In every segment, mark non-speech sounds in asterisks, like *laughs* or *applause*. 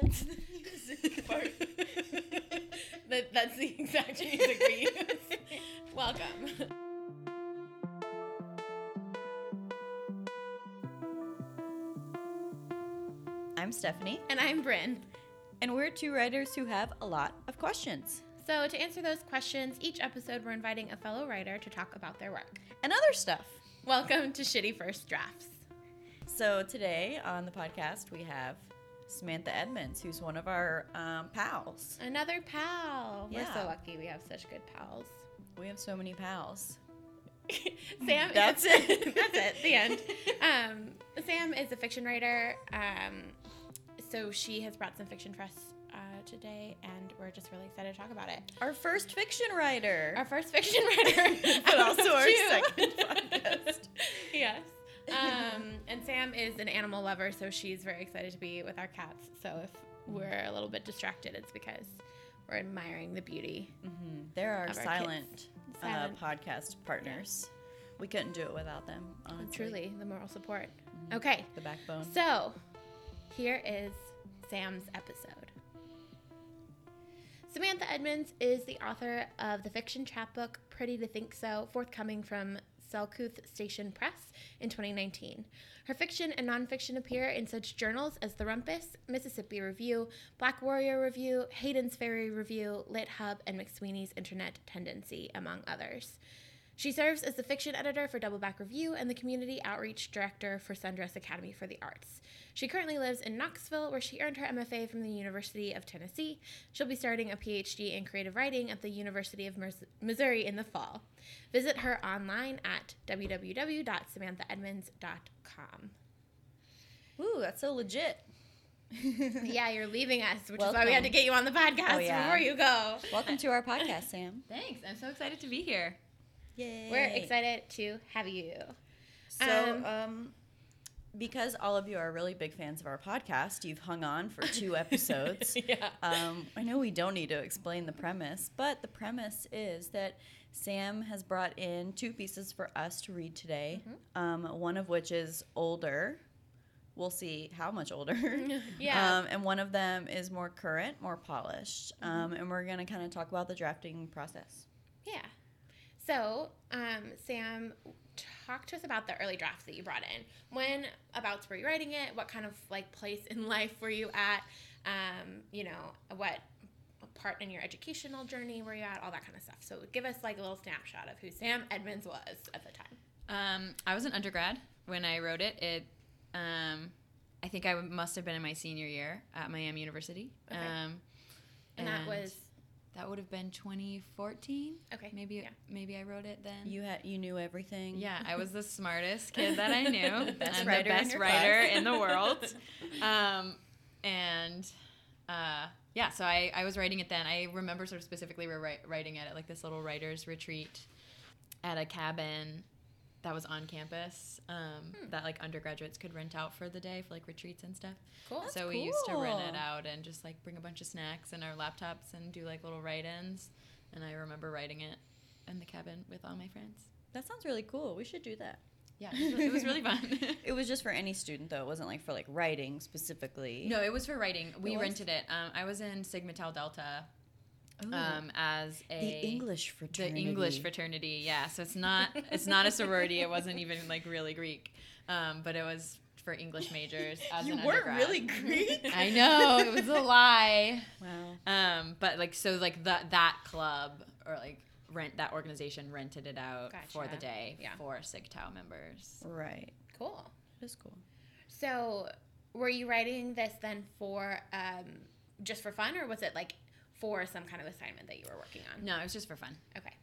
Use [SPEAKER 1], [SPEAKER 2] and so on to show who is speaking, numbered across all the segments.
[SPEAKER 1] That's the music part. *laughs*
[SPEAKER 2] that, that's the exact music we use. *laughs* Welcome.
[SPEAKER 1] I'm Stephanie,
[SPEAKER 2] And I'm Bryn.
[SPEAKER 1] and we're two writers who have a lot of questions
[SPEAKER 2] So, to answer those questions, each episode we're inviting a fellow writer to talk about their work.
[SPEAKER 1] and other stuff.
[SPEAKER 2] Welcome to Shitty First Drafts.
[SPEAKER 1] So today on the podcast we have Samantha Edmonds, who's one of our um, pals.
[SPEAKER 2] Another pal. We're so lucky we have such good pals.
[SPEAKER 1] We have so many pals. *laughs*
[SPEAKER 2] Sam.
[SPEAKER 1] That's *laughs* it.
[SPEAKER 2] that's it. The end. Um, Sam is a fiction writer. Um, so she has brought some fiction for us uh, today, and we're just really excited to talk about it.
[SPEAKER 1] Our first fiction writer.
[SPEAKER 2] Our first fiction writer, *laughs*
[SPEAKER 1] But also our
[SPEAKER 2] Two.
[SPEAKER 1] second podcast.
[SPEAKER 2] yes. Um, and Sam is an animal lover, so she's very excited to be with our cats. So if we're a little bit distracted, it's because we're admiring the beauty.
[SPEAKER 1] Mhm. They're our
[SPEAKER 2] Of our
[SPEAKER 1] silent,
[SPEAKER 2] Silent.
[SPEAKER 1] Uh, podcast partners. We couldn't do it without them. Honestly.
[SPEAKER 2] Truly, the moral support. Okay,
[SPEAKER 1] the backbone.
[SPEAKER 2] so here is Sam's episode. Samantha Edmonds is the author of the fiction chapbook Pretty to Think So, forthcoming from Selcouth Station Press in 2019. Her fiction and nonfiction appear in such journals as The Rumpus, Mississippi Review, Black Warrior Review, Hayden's Ferry Review, Lit Hub, and McSweeney's Internet Tendency, among others. She serves as the fiction editor for Doubleback Review and the community outreach director for Sundress Academy for the Arts. She currently lives in Knoxville, where she earned her MFA from the University of Tennessee. She'll be starting a PhD in creative writing at the University of Missouri in the fall. Visit her online at www.samanthaedmonds.com.
[SPEAKER 1] Ooh, that's so legit. *laughs*
[SPEAKER 2] yeah, you're leaving us, which is why we had to get you on the podcast
[SPEAKER 1] Oh, yeah.
[SPEAKER 2] before you go.
[SPEAKER 1] Welcome to our podcast, Sam.
[SPEAKER 3] Thanks. I'm so excited to be here.
[SPEAKER 1] Yay.
[SPEAKER 2] We're excited to have you.
[SPEAKER 1] So,
[SPEAKER 2] Um,
[SPEAKER 1] um, because all of you are really big fans of our podcast, you've hung on for two *laughs* episodes.
[SPEAKER 2] yeah.
[SPEAKER 1] Um, I know we don't need to explain the premise, but the premise is that Sam has brought in two pieces for us to read today. Um, one of which is older. We'll see how much older. *laughs*
[SPEAKER 2] Yeah.
[SPEAKER 1] Um, and one of them is more current, more polished. Um, and we're going to kind of talk about the drafting process.
[SPEAKER 2] Yeah. So, um, Sam, talk to us about the early drafts that you brought in. When abouts were you writing it? What kind of like place in *laughs* life were you at? Um, you know, what part in your educational journey were you at? All that kind of stuff. So, give us like a little snapshot of who Sam Edmonds was at the time.
[SPEAKER 3] Um, I was an undergrad when I wrote it. It, um, I think I must have been in my senior year at Miami University.
[SPEAKER 2] Okay.
[SPEAKER 3] Um,
[SPEAKER 2] And, that was
[SPEAKER 3] that would have been 2014.
[SPEAKER 2] okay.
[SPEAKER 3] Maybe
[SPEAKER 2] Yeah.
[SPEAKER 3] maybe I wrote it then.
[SPEAKER 1] You had you knew everything.
[SPEAKER 3] yeah, I was the *laughs* smartest kid that I knew.
[SPEAKER 1] The *laughs* best
[SPEAKER 3] I'm
[SPEAKER 1] writer
[SPEAKER 3] the
[SPEAKER 1] in
[SPEAKER 3] best
[SPEAKER 1] your
[SPEAKER 3] writer
[SPEAKER 1] class.
[SPEAKER 3] in the world. *laughs* Um, and uh, yeah, so I, I was writing it then. I remember sort of specifically we were writing it at like this little writer's retreat at a cabin that was on campus um,
[SPEAKER 1] Hmm.
[SPEAKER 3] that like undergraduates could rent out for the day for like retreats and stuff.
[SPEAKER 2] Cool.
[SPEAKER 1] That's
[SPEAKER 3] so we used to rent it out and just like bring a bunch of snacks and our laptops and do like little write-ins. And I remember writing it in the cabin with all my friends.
[SPEAKER 1] That sounds really cool. We should do that.
[SPEAKER 3] Yeah, it was really, it was really fun. *laughs*
[SPEAKER 1] It was just for any student though. It wasn't like for like writing specifically.
[SPEAKER 3] no, it was for writing. We rented it. Um, I was in Sigma Tau Delta
[SPEAKER 1] Ooh,
[SPEAKER 3] um, as a
[SPEAKER 1] the English fraternity. the.
[SPEAKER 3] English fraternity. Yeah, so it's not it's not a sorority. It wasn't even like really Greek, um, but it was for English majors. As
[SPEAKER 1] You
[SPEAKER 3] an
[SPEAKER 1] weren't
[SPEAKER 3] undergrad.
[SPEAKER 1] really Greek. *laughs*
[SPEAKER 3] I know it was a lie.
[SPEAKER 1] Wow.
[SPEAKER 3] Um, but like so like that that club or like rent that organization rented it out for the day
[SPEAKER 2] Yeah.
[SPEAKER 3] for Sig Tau members.
[SPEAKER 1] Right.
[SPEAKER 2] Cool.
[SPEAKER 1] That's cool.
[SPEAKER 2] So, were you writing this then for um, just for fun, or was it like for some kind of assignment that you were working on?
[SPEAKER 3] No, it was just for fun.
[SPEAKER 2] Okay.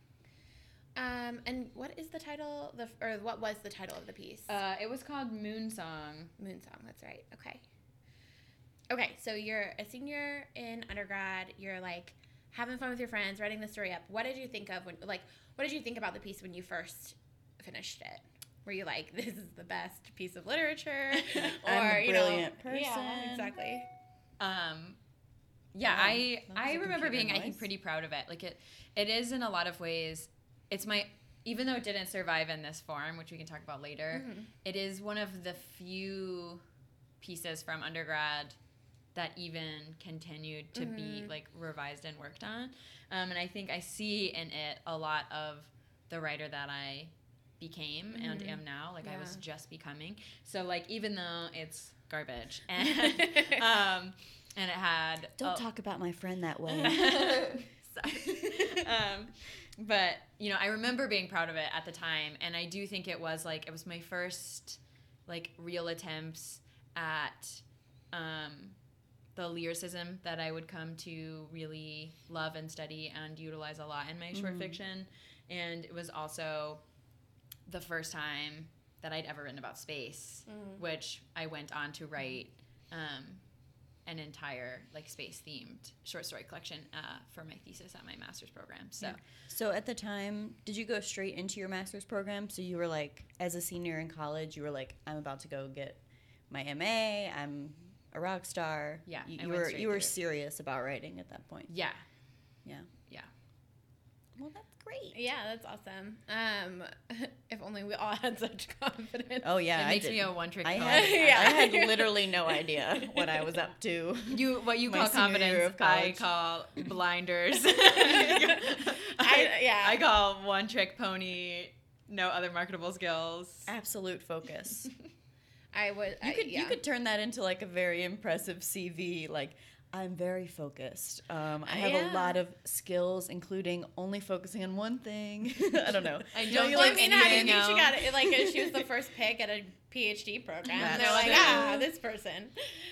[SPEAKER 2] Um, and what is the title? The or what was the title of the piece?
[SPEAKER 3] Uh, it was called Moon Song.
[SPEAKER 2] Moon Song. That's right. Okay. Okay, so you're a senior in undergrad. You're like having fun with your friends, writing the story up. What did you think of when, like, what did you think about the piece when you first finished it? Were you like, *laughs* this is the best piece of literature, *laughs*
[SPEAKER 1] I'm a
[SPEAKER 2] you know-
[SPEAKER 1] brilliant
[SPEAKER 2] Yeah, exactly.
[SPEAKER 3] Um, yeah,
[SPEAKER 1] Wow,
[SPEAKER 3] I I remember being I think pretty proud of it. Like it it is in a lot of ways. It's my even though it didn't survive in this form, which we can talk about later.
[SPEAKER 2] Mhm.
[SPEAKER 3] It is one of the few pieces from undergrad that even continued to be
[SPEAKER 2] Mhm.
[SPEAKER 3] like revised and worked on. Um, and I think I see in it a lot of the writer that I became and
[SPEAKER 2] Mhm.
[SPEAKER 3] am now. Like I was just becoming. So like even though it's garbage *laughs* and um, and it had
[SPEAKER 1] Don't
[SPEAKER 3] a-
[SPEAKER 1] talk about my friend that way. *laughs*
[SPEAKER 3] Sorry. *laughs* um, but you know, I remember being proud of it at the time, and I do think it was like it was my first like real attempts at um, the lyricism that I would come to really love and study and utilize a lot in my short
[SPEAKER 1] Mhm.
[SPEAKER 3] fiction, and it was also the first time that I'd ever written about space,
[SPEAKER 2] Mm.
[SPEAKER 3] which I went on to write. Um, an entire like space themed short story collection uh, for my thesis at my master's program. So
[SPEAKER 1] Yeah. So at the time, did you go straight into your master's program? So you were like, as a senior in college, you were like, I'm about to go get my MA. I'm a rock star.
[SPEAKER 3] Yeah,
[SPEAKER 1] you, you were you were serious about writing at that point.
[SPEAKER 3] yeah,
[SPEAKER 1] Yeah.
[SPEAKER 3] Yeah.
[SPEAKER 1] Well, that's great.
[SPEAKER 2] Yeah, that's awesome. Um, *laughs* if only we all had such *laughs* confidence.
[SPEAKER 1] Oh yeah,
[SPEAKER 3] it
[SPEAKER 1] I
[SPEAKER 3] makes
[SPEAKER 1] did.
[SPEAKER 3] me a one trick
[SPEAKER 1] I
[SPEAKER 3] pony.
[SPEAKER 1] had, *laughs*
[SPEAKER 2] Yeah.
[SPEAKER 1] I had literally no idea what I was up to.
[SPEAKER 3] You what you call confidence,
[SPEAKER 1] of
[SPEAKER 3] I call blinders.
[SPEAKER 2] I- yeah.
[SPEAKER 3] I call one trick pony. No other marketable skills.
[SPEAKER 1] Absolute focus.
[SPEAKER 2] I would.
[SPEAKER 1] You
[SPEAKER 2] I-
[SPEAKER 1] could
[SPEAKER 2] yeah.
[SPEAKER 1] you could turn that into like a very impressive CV. Like I'm very focused. Um, I have
[SPEAKER 2] Yeah.
[SPEAKER 1] a lot of skills, including only focusing on one thing. *laughs* I don't know.
[SPEAKER 3] I don't
[SPEAKER 1] know, you
[SPEAKER 2] Well, I
[SPEAKER 1] like
[SPEAKER 2] mean, how do you think she got it? Like, *laughs* she was the first pick at a PhD program.
[SPEAKER 1] That's
[SPEAKER 2] they're like,
[SPEAKER 1] true.
[SPEAKER 2] ah, this person.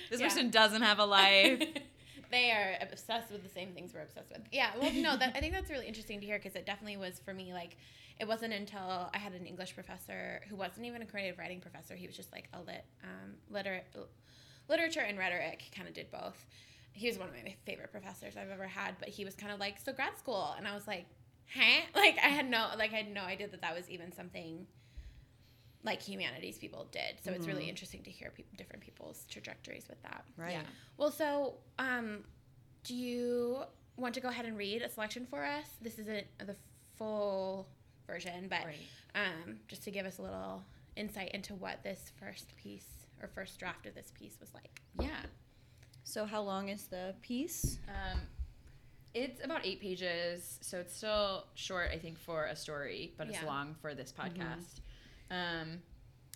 [SPEAKER 3] This
[SPEAKER 2] Yeah.
[SPEAKER 3] person doesn't have a life. *laughs*
[SPEAKER 2] they are obsessed with the same things we're obsessed with. Yeah, well, no, that I think that's really interesting to hear because it definitely was for me. Like, it wasn't until I had an English professor who wasn't even a creative writing professor. He was just like a lit, um, liter- literature and rhetoric. Kind of did both. He was one of my favorite professors I've ever had. But he was kind of like, so grad school, and I was like, huh? *laughs* Like, I had no, like, I had no idea that that was even something. Like humanities people did, so it's really
[SPEAKER 1] Mhm.
[SPEAKER 2] interesting to hear peop different people's trajectories with that.
[SPEAKER 1] Right.
[SPEAKER 2] Yeah. Well, so um, do you want to go ahead and read a selection for us? This isn't the full version, but
[SPEAKER 3] right.
[SPEAKER 2] um, just to give us a little insight into what this first piece or first draft of this piece was like.
[SPEAKER 3] Yeah.
[SPEAKER 1] So how long is the piece?
[SPEAKER 3] Um, it's about eight pages, so it's still short, I think, for a story, but it's long for this podcast. Um,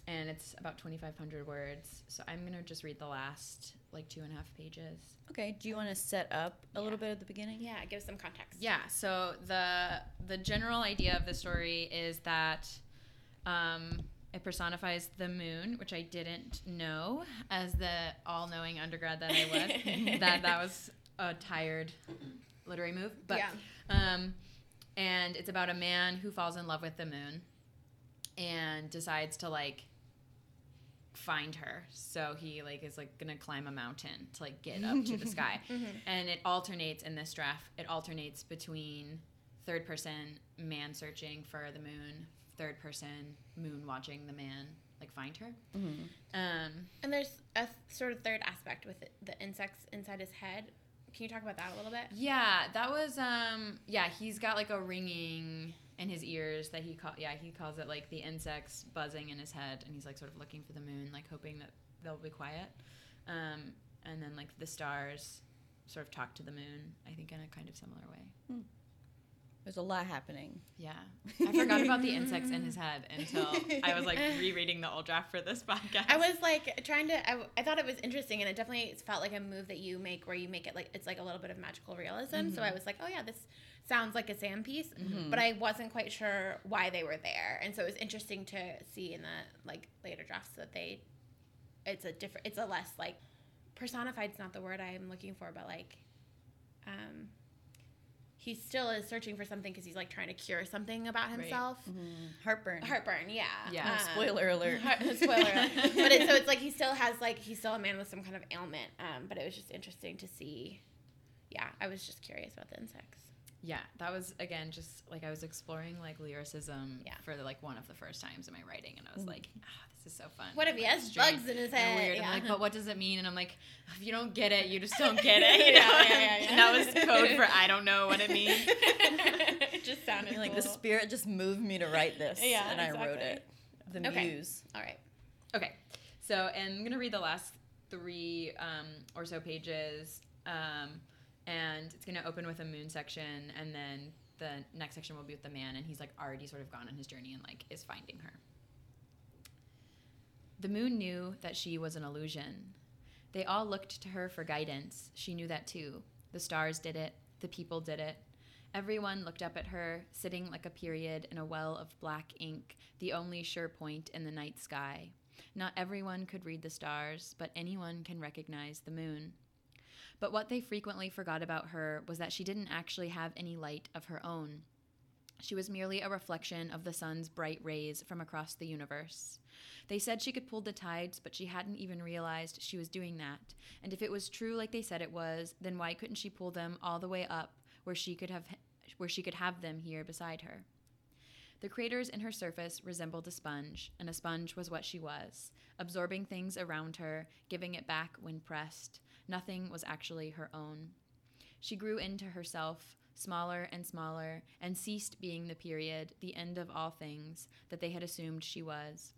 [SPEAKER 3] and it's about 2,500 words, so I'm gonna just read the last like two and a half pages.
[SPEAKER 1] Okay. Do you want to set up a little bit at the beginning?
[SPEAKER 2] Yeah, give us some context.
[SPEAKER 3] Yeah. So the the general idea of the story is that um, it personifies the moon, which I didn't know as the all-knowing undergrad that I was. *laughs* that that was a tired literary move, but
[SPEAKER 2] yeah.
[SPEAKER 3] um, and it's about a man who falls in love with the moon and decides to like find her. So he like is like gonna climb a mountain to like get up to the *laughs* sky.
[SPEAKER 2] Mhm.
[SPEAKER 3] And it alternates in this draft. It alternates between third person man searching for the moon, third person moon watching the man like find her.
[SPEAKER 1] Mm-hmm.
[SPEAKER 3] Um,
[SPEAKER 2] And there's a th- sort of third aspect with it, the insects inside his head. Can you talk about that a little bit?
[SPEAKER 3] Yeah, that was um yeah, he's got like a ringing in his ears that he call yeah, he calls it like the insects buzzing in his head and he's like sort of looking for the moon, like hoping that they'll be quiet. Um and then like the stars sort of talk to the moon, I think in a kind of similar way.
[SPEAKER 1] There's a lot happening.
[SPEAKER 3] Yeah. I forgot about the insects in his head until I was like *laughs* rereading the old draft for this podcast.
[SPEAKER 2] I was like trying to. I, I thought it was interesting, and it definitely felt like a move that you make where you make it like it's like a little bit of magical realism. So I was like, oh yeah, this sounds like a Sam piece,
[SPEAKER 1] Mhm.
[SPEAKER 2] but I wasn't quite sure why they were there, and so it was interesting to see in the like later drafts that they, it's a different, it's a less like personified's not the word I'm looking for, but like, um. He still is searching for something because he's like trying to cure something about
[SPEAKER 3] Right.
[SPEAKER 2] himself.
[SPEAKER 1] Heartburn.
[SPEAKER 2] Heartburn, yeah.
[SPEAKER 3] Yeah.
[SPEAKER 2] Um,
[SPEAKER 1] Spoiler alert.
[SPEAKER 2] Heart- *laughs* spoiler alert. but it, so it's like he still has like he's still a man with some kind of ailment um, but it was just interesting to see yeah i was just curious about the insects
[SPEAKER 3] Yeah, that was again just like I was exploring like lyricism
[SPEAKER 2] Yeah.
[SPEAKER 3] for like one of the first times in my writing, and I was like, ah, this is so fun.
[SPEAKER 2] what if he has
[SPEAKER 3] strange
[SPEAKER 2] bugs in his head
[SPEAKER 3] weird.
[SPEAKER 2] yeah.
[SPEAKER 3] I'm like, but what does it mean? And I'm like, if you don't get it, you just don't get it. *laughs* You know?
[SPEAKER 2] Yeah, yeah, yeah, yeah.
[SPEAKER 3] And that was code for I don't know what it means. *laughs*
[SPEAKER 2] it just sounded
[SPEAKER 1] like the spirit just moved me to write this,
[SPEAKER 2] Yeah,
[SPEAKER 1] and I wrote it. The
[SPEAKER 2] Okay.
[SPEAKER 1] muse.
[SPEAKER 2] all right
[SPEAKER 3] Okay, so and I'm gonna read the last three um, or so pages, um, and it's gonna open with a moon section, and then the next section will be with the man, and he's like already sort of gone on his journey and like is finding her. The moon knew that she was an illusion. They all looked to her for guidance. She knew that too. The stars did it, the people did it. Everyone looked up at her, sitting like a period in a well of black ink, the only sure point in the night sky. Not everyone could read the stars, but anyone can recognize the moon. But what they frequently forgot about her was that she didn't actually have any light of her own. She was merely a reflection of the sun's bright rays from across the universe. They said she could pull the tides, but she hadn't even realized she was doing that. And if it was true like they said it was, then why couldn't she pull them all the way up where she could have where she could have them here beside her? The craters in her surface resembled a sponge, and a sponge was what she was, absorbing things around her, giving it back when pressed. Nothing was actually her own. She grew into herself, smaller and smaller, and ceased being the period, the end of all things, that they had assumed she was.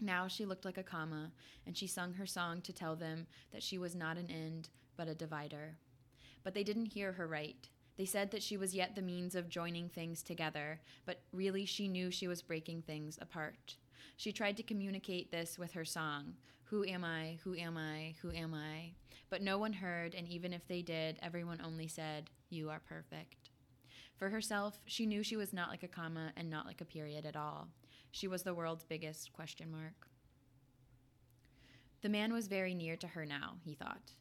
[SPEAKER 3] Now she looked like a comma, and she sung her song to tell them that she was not an end, but a divider. But they didn't hear her right. They said that she was yet the means of joining things together, but really she knew she was breaking things apart. She tried to communicate this with her song Who am I? Who am I? Who am I? But no one heard, and even if they did, everyone only said, You are perfect. For herself, she knew she was not like a comma and not like a period at all. She was the world's biggest question mark. The man was very near to her now, he thought.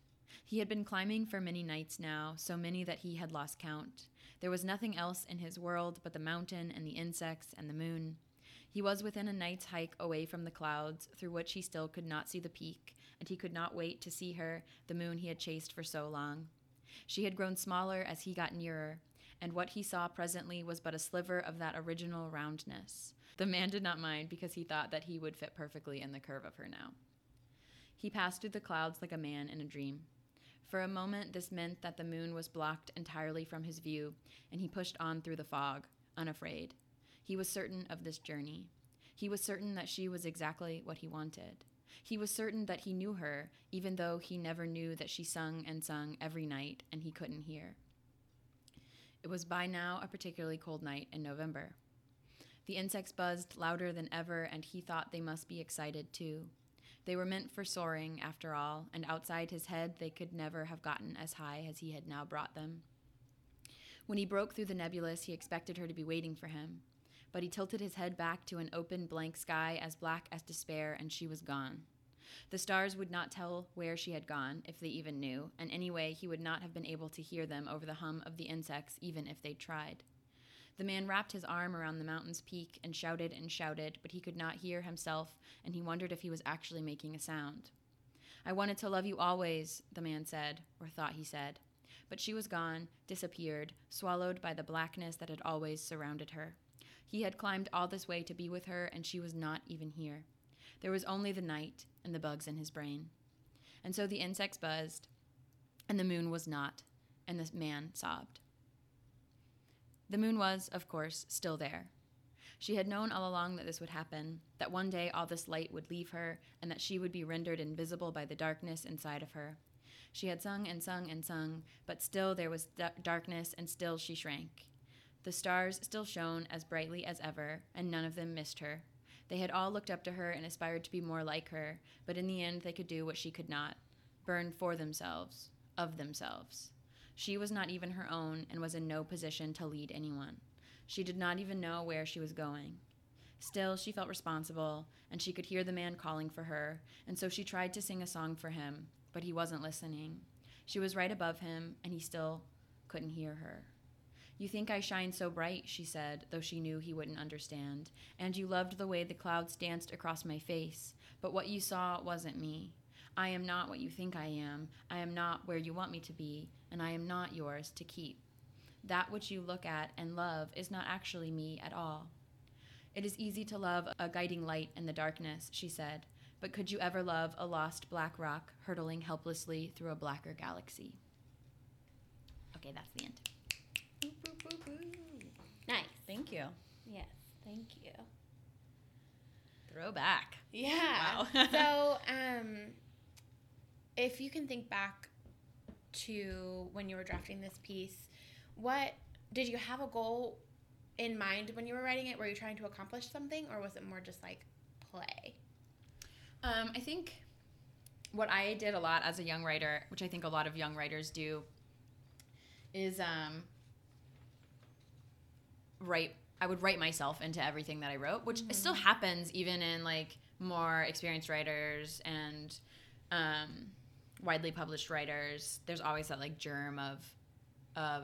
[SPEAKER 3] He had been climbing for many nights now, so many that he had lost count. There was nothing else in his world but the mountain and the insects and the moon. He was within a night's hike away from the clouds, through which he still could not see the peak, and he could not wait to see her, the moon he had chased for so long. She had grown smaller as he got nearer, and what he saw presently was but a sliver of that original roundness. The man did not mind because he thought that he would fit perfectly in the curve of her now. He passed through the clouds like a man in a dream. For a moment, this meant that the moon was blocked entirely from his view, and he pushed on through the fog, unafraid. He was certain of this journey. He was certain that she was exactly what he wanted. He was certain that he knew her, even though he never knew that she sung and sung every night and he couldn't hear. It was by now a particularly cold night in November. The insects buzzed louder than ever, and he thought they must be excited too. They were meant for soaring, after all, and outside his head they could never have gotten as high as he had now brought them. When he broke through the nebulous, he expected her to be waiting for him, but he tilted his head back to an open, blank sky as black as despair, and she was gone. The stars would not tell where she had gone, if they even knew, and anyway, he would not have been able to hear them over the hum of the insects, even if they'd tried. The man wrapped his arm around the mountain's peak and shouted and shouted, but he could not hear himself, and he wondered if he was actually making a sound. I wanted to love you always, the man said, or thought he said. But she was gone, disappeared, swallowed by the blackness that had always surrounded her. He had climbed all this way to be with her, and she was not even here. There was only the night and the bugs in his brain. And so the insects buzzed, and the moon was not, and the man sobbed. The moon was, of course, still there. She had known all along that this would happen, that one day all this light would leave her, and that she would be rendered invisible by the darkness inside of her. She had sung and sung and sung, but still there was d- darkness, and still she shrank. The stars still shone as brightly as ever, and none of them missed her. They had all looked up to her and aspired to be more like her, but in the end they could do what she could not burn for themselves, of themselves. She was not even her own and was in no position to lead anyone. She did not even know where she was going. Still, she felt responsible, and she could hear the man calling for her, and so she tried to sing a song for him, but he wasn't listening. She was right above him, and he still couldn't hear her. You think I shine so bright, she said, though she knew he wouldn't understand, and you loved the way the clouds danced across my face, but what you saw wasn't me. I am not what you think I am. I am not where you want me to be, and I am not yours to keep. That which you look at and love is not actually me at all. It is easy to love a guiding light in the darkness, she said, but could you ever love a lost black rock hurtling helplessly through a blacker galaxy? Okay, that's the end.
[SPEAKER 2] Nice.
[SPEAKER 1] Thank you.
[SPEAKER 2] Yes. Thank you.
[SPEAKER 3] Throwback.
[SPEAKER 2] Yeah.
[SPEAKER 3] Wow. *laughs*
[SPEAKER 2] so, um, if you can think back to when you were drafting this piece, what did you have a goal in mind when you were writing it? Were you trying to accomplish something, or was it more just like play?
[SPEAKER 3] Um, I think what I did a lot as a young writer, which I think a lot of young writers do, is um, write. I would write myself into everything that I wrote, which still happens even in like more experienced writers and um, widely published writers. There's always that like germ of of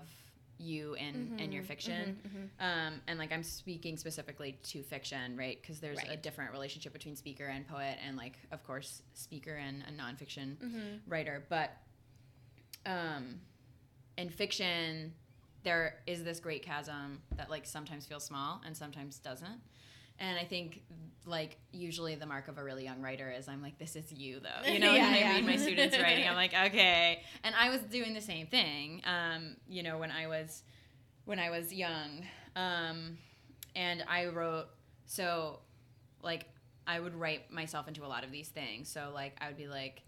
[SPEAKER 3] you in in your fiction, Um, and like I'm speaking specifically to fiction, right? Because there's a different relationship between speaker and poet, and like of course speaker and a nonfiction
[SPEAKER 2] Mm-hmm.
[SPEAKER 3] writer. But um, in fiction, there is this great chasm that like sometimes feels small and sometimes doesn't. And I think like usually the mark of a really young writer is I'm like this is you though. You know, *laughs*
[SPEAKER 2] Yeah,
[SPEAKER 3] when I read my students writing, I'm like *laughs* okay. And I was doing the same thing. Um, you know, when I was when I was young, um, and I wrote so like I would write myself into a lot of these things. So like I would be like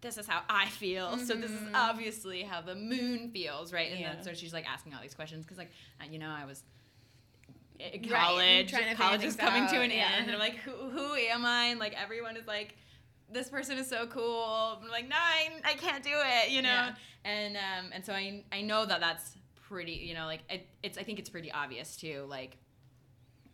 [SPEAKER 3] this is how I feel. So this is obviously how the moon feels, right? And
[SPEAKER 1] Yeah.
[SPEAKER 3] then so she's like asking all these questions because like you know I was in
[SPEAKER 2] Right,
[SPEAKER 3] college,
[SPEAKER 2] trying to
[SPEAKER 3] college is coming to an
[SPEAKER 2] yeah.
[SPEAKER 3] end, and I'm like, who who am I? And like everyone is like, this person is so cool. I'm like, nine, I can't do it, you know.
[SPEAKER 2] Yeah.
[SPEAKER 3] And um and so I I know that that's pretty, you know, like it, it's I think it's pretty obvious too, like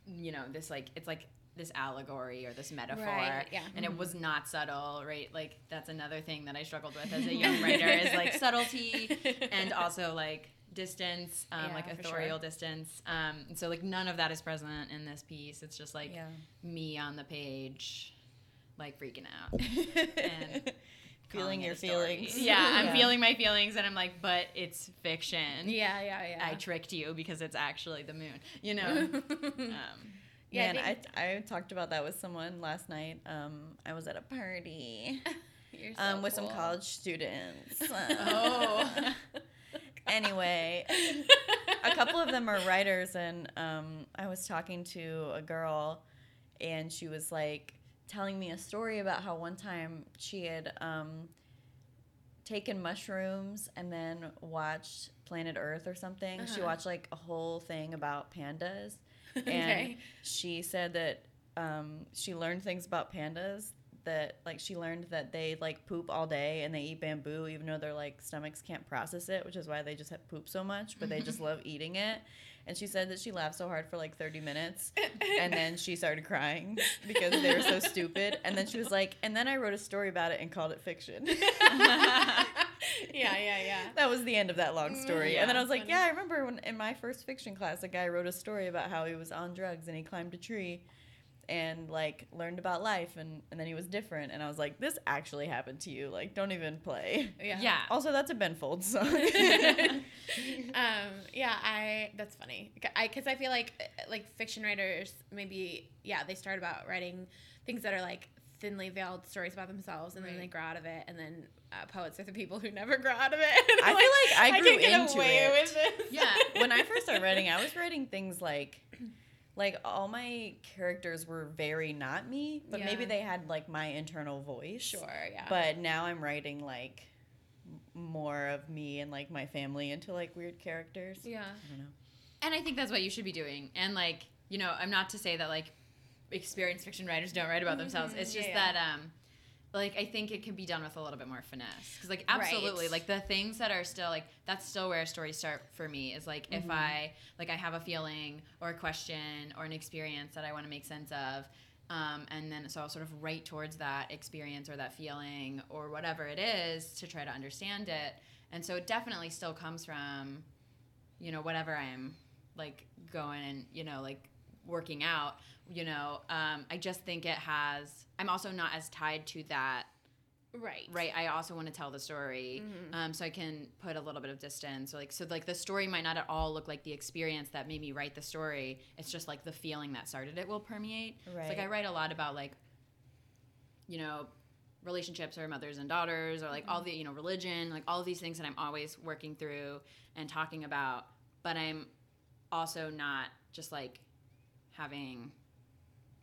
[SPEAKER 3] you know this like it's like this allegory or this metaphor
[SPEAKER 2] Right, yeah.
[SPEAKER 3] and it was not subtle right like that's another thing that i struggled with as a *laughs* young writer is like subtlety *laughs* and also like distance um,
[SPEAKER 2] Yeah,
[SPEAKER 3] like authorial
[SPEAKER 2] sure.
[SPEAKER 3] distance um, so like none of that is present in this piece it's just like
[SPEAKER 1] yeah.
[SPEAKER 3] me on the page like freaking out *laughs*
[SPEAKER 1] and feeling your
[SPEAKER 3] it a story.
[SPEAKER 1] feelings.
[SPEAKER 3] yeah i'm feeling my feelings and i'm like but it's fiction
[SPEAKER 2] Yeah, yeah, yeah.
[SPEAKER 3] i tricked you because it's actually the moon you know um,
[SPEAKER 2] Yeah, I
[SPEAKER 1] Man, I,
[SPEAKER 2] think-
[SPEAKER 1] I, talked about that with someone last night. Um, I was at a party *laughs*
[SPEAKER 2] You're so
[SPEAKER 1] um, with some college students. *laughs*
[SPEAKER 3] oh *laughs*
[SPEAKER 1] anyway, a couple of them are writers, and um, I was talking to a girl, and she was like telling me a story about how one time she had um, taken mushrooms and then watched Planet Earth or something. She
[SPEAKER 2] Uh-huh.
[SPEAKER 1] watched like a whole thing about pandas, *laughs* and
[SPEAKER 2] Okay.
[SPEAKER 1] she said that um, she learned things about pandas that like she learned that they like poop all day and they eat bamboo even though their like stomachs can't process it which is why they just have poop so much but they just *laughs* love eating it. And she said that she laughed so hard for like 30 minutes *laughs* and then she started crying because they were so stupid. And then she was like and then i wrote a story about it and called it fiction
[SPEAKER 2] yeah, yeah, yeah. *laughs*
[SPEAKER 1] that was the end of that long story and then i was like
[SPEAKER 2] funny.
[SPEAKER 1] yeah i remember when in my first fiction class a guy wrote a story about how he was on drugs and he climbed a tree and like learned about life and, and then he was different and i was like this actually happened to you like don't even play
[SPEAKER 2] Yeah.
[SPEAKER 3] yeah
[SPEAKER 1] also that's a ben folds song *laughs* *laughs*
[SPEAKER 2] um, yeah, I that's funny. I because I feel like like fiction writers maybe yeah they start about writing things that are like thinly veiled stories about themselves and then they grow out of it and then uh, poets are the people who never grow out of it. *laughs*
[SPEAKER 1] I feel like I grew
[SPEAKER 2] can get
[SPEAKER 1] into
[SPEAKER 2] away
[SPEAKER 1] it.
[SPEAKER 2] with this.
[SPEAKER 3] Yeah.
[SPEAKER 1] when i first started writing i was *laughs* writing things like like all my characters were very not me but maybe they had like my internal voice
[SPEAKER 2] sure yeah
[SPEAKER 1] but now i'm writing like more of me and like my family into like weird characters
[SPEAKER 2] yeah
[SPEAKER 1] i don't know
[SPEAKER 3] and I think that's what you should be doing. And like, you know, I'm not to say that like experienced fiction writers don't write about themselves. It's just
[SPEAKER 2] yeah.
[SPEAKER 3] that um like I think it can be done with a little bit more finesse. Cuz like
[SPEAKER 2] Right.
[SPEAKER 3] absolutely like the things that are still like that's still where stories start for me is like if I like I have a feeling or a question or an experience that I want to make sense of um, and then so I'll sort of write towards that experience or that feeling or whatever it is to try to understand it. And so it definitely still comes from you know whatever i'm like going and you know like working out you know um, i just think it has i'm also not as tied to that.
[SPEAKER 2] Right.
[SPEAKER 3] Right i also want to tell the story um, so i can put a little bit of distance or like so like the story might not at all look like the experience that made me write the story it's just like the feeling that started it will permeate. It's like i write a lot about like you know relationships or mothers and daughters or like all the you know religion like all these things that i'm always working through and talking about but i'm also not just like having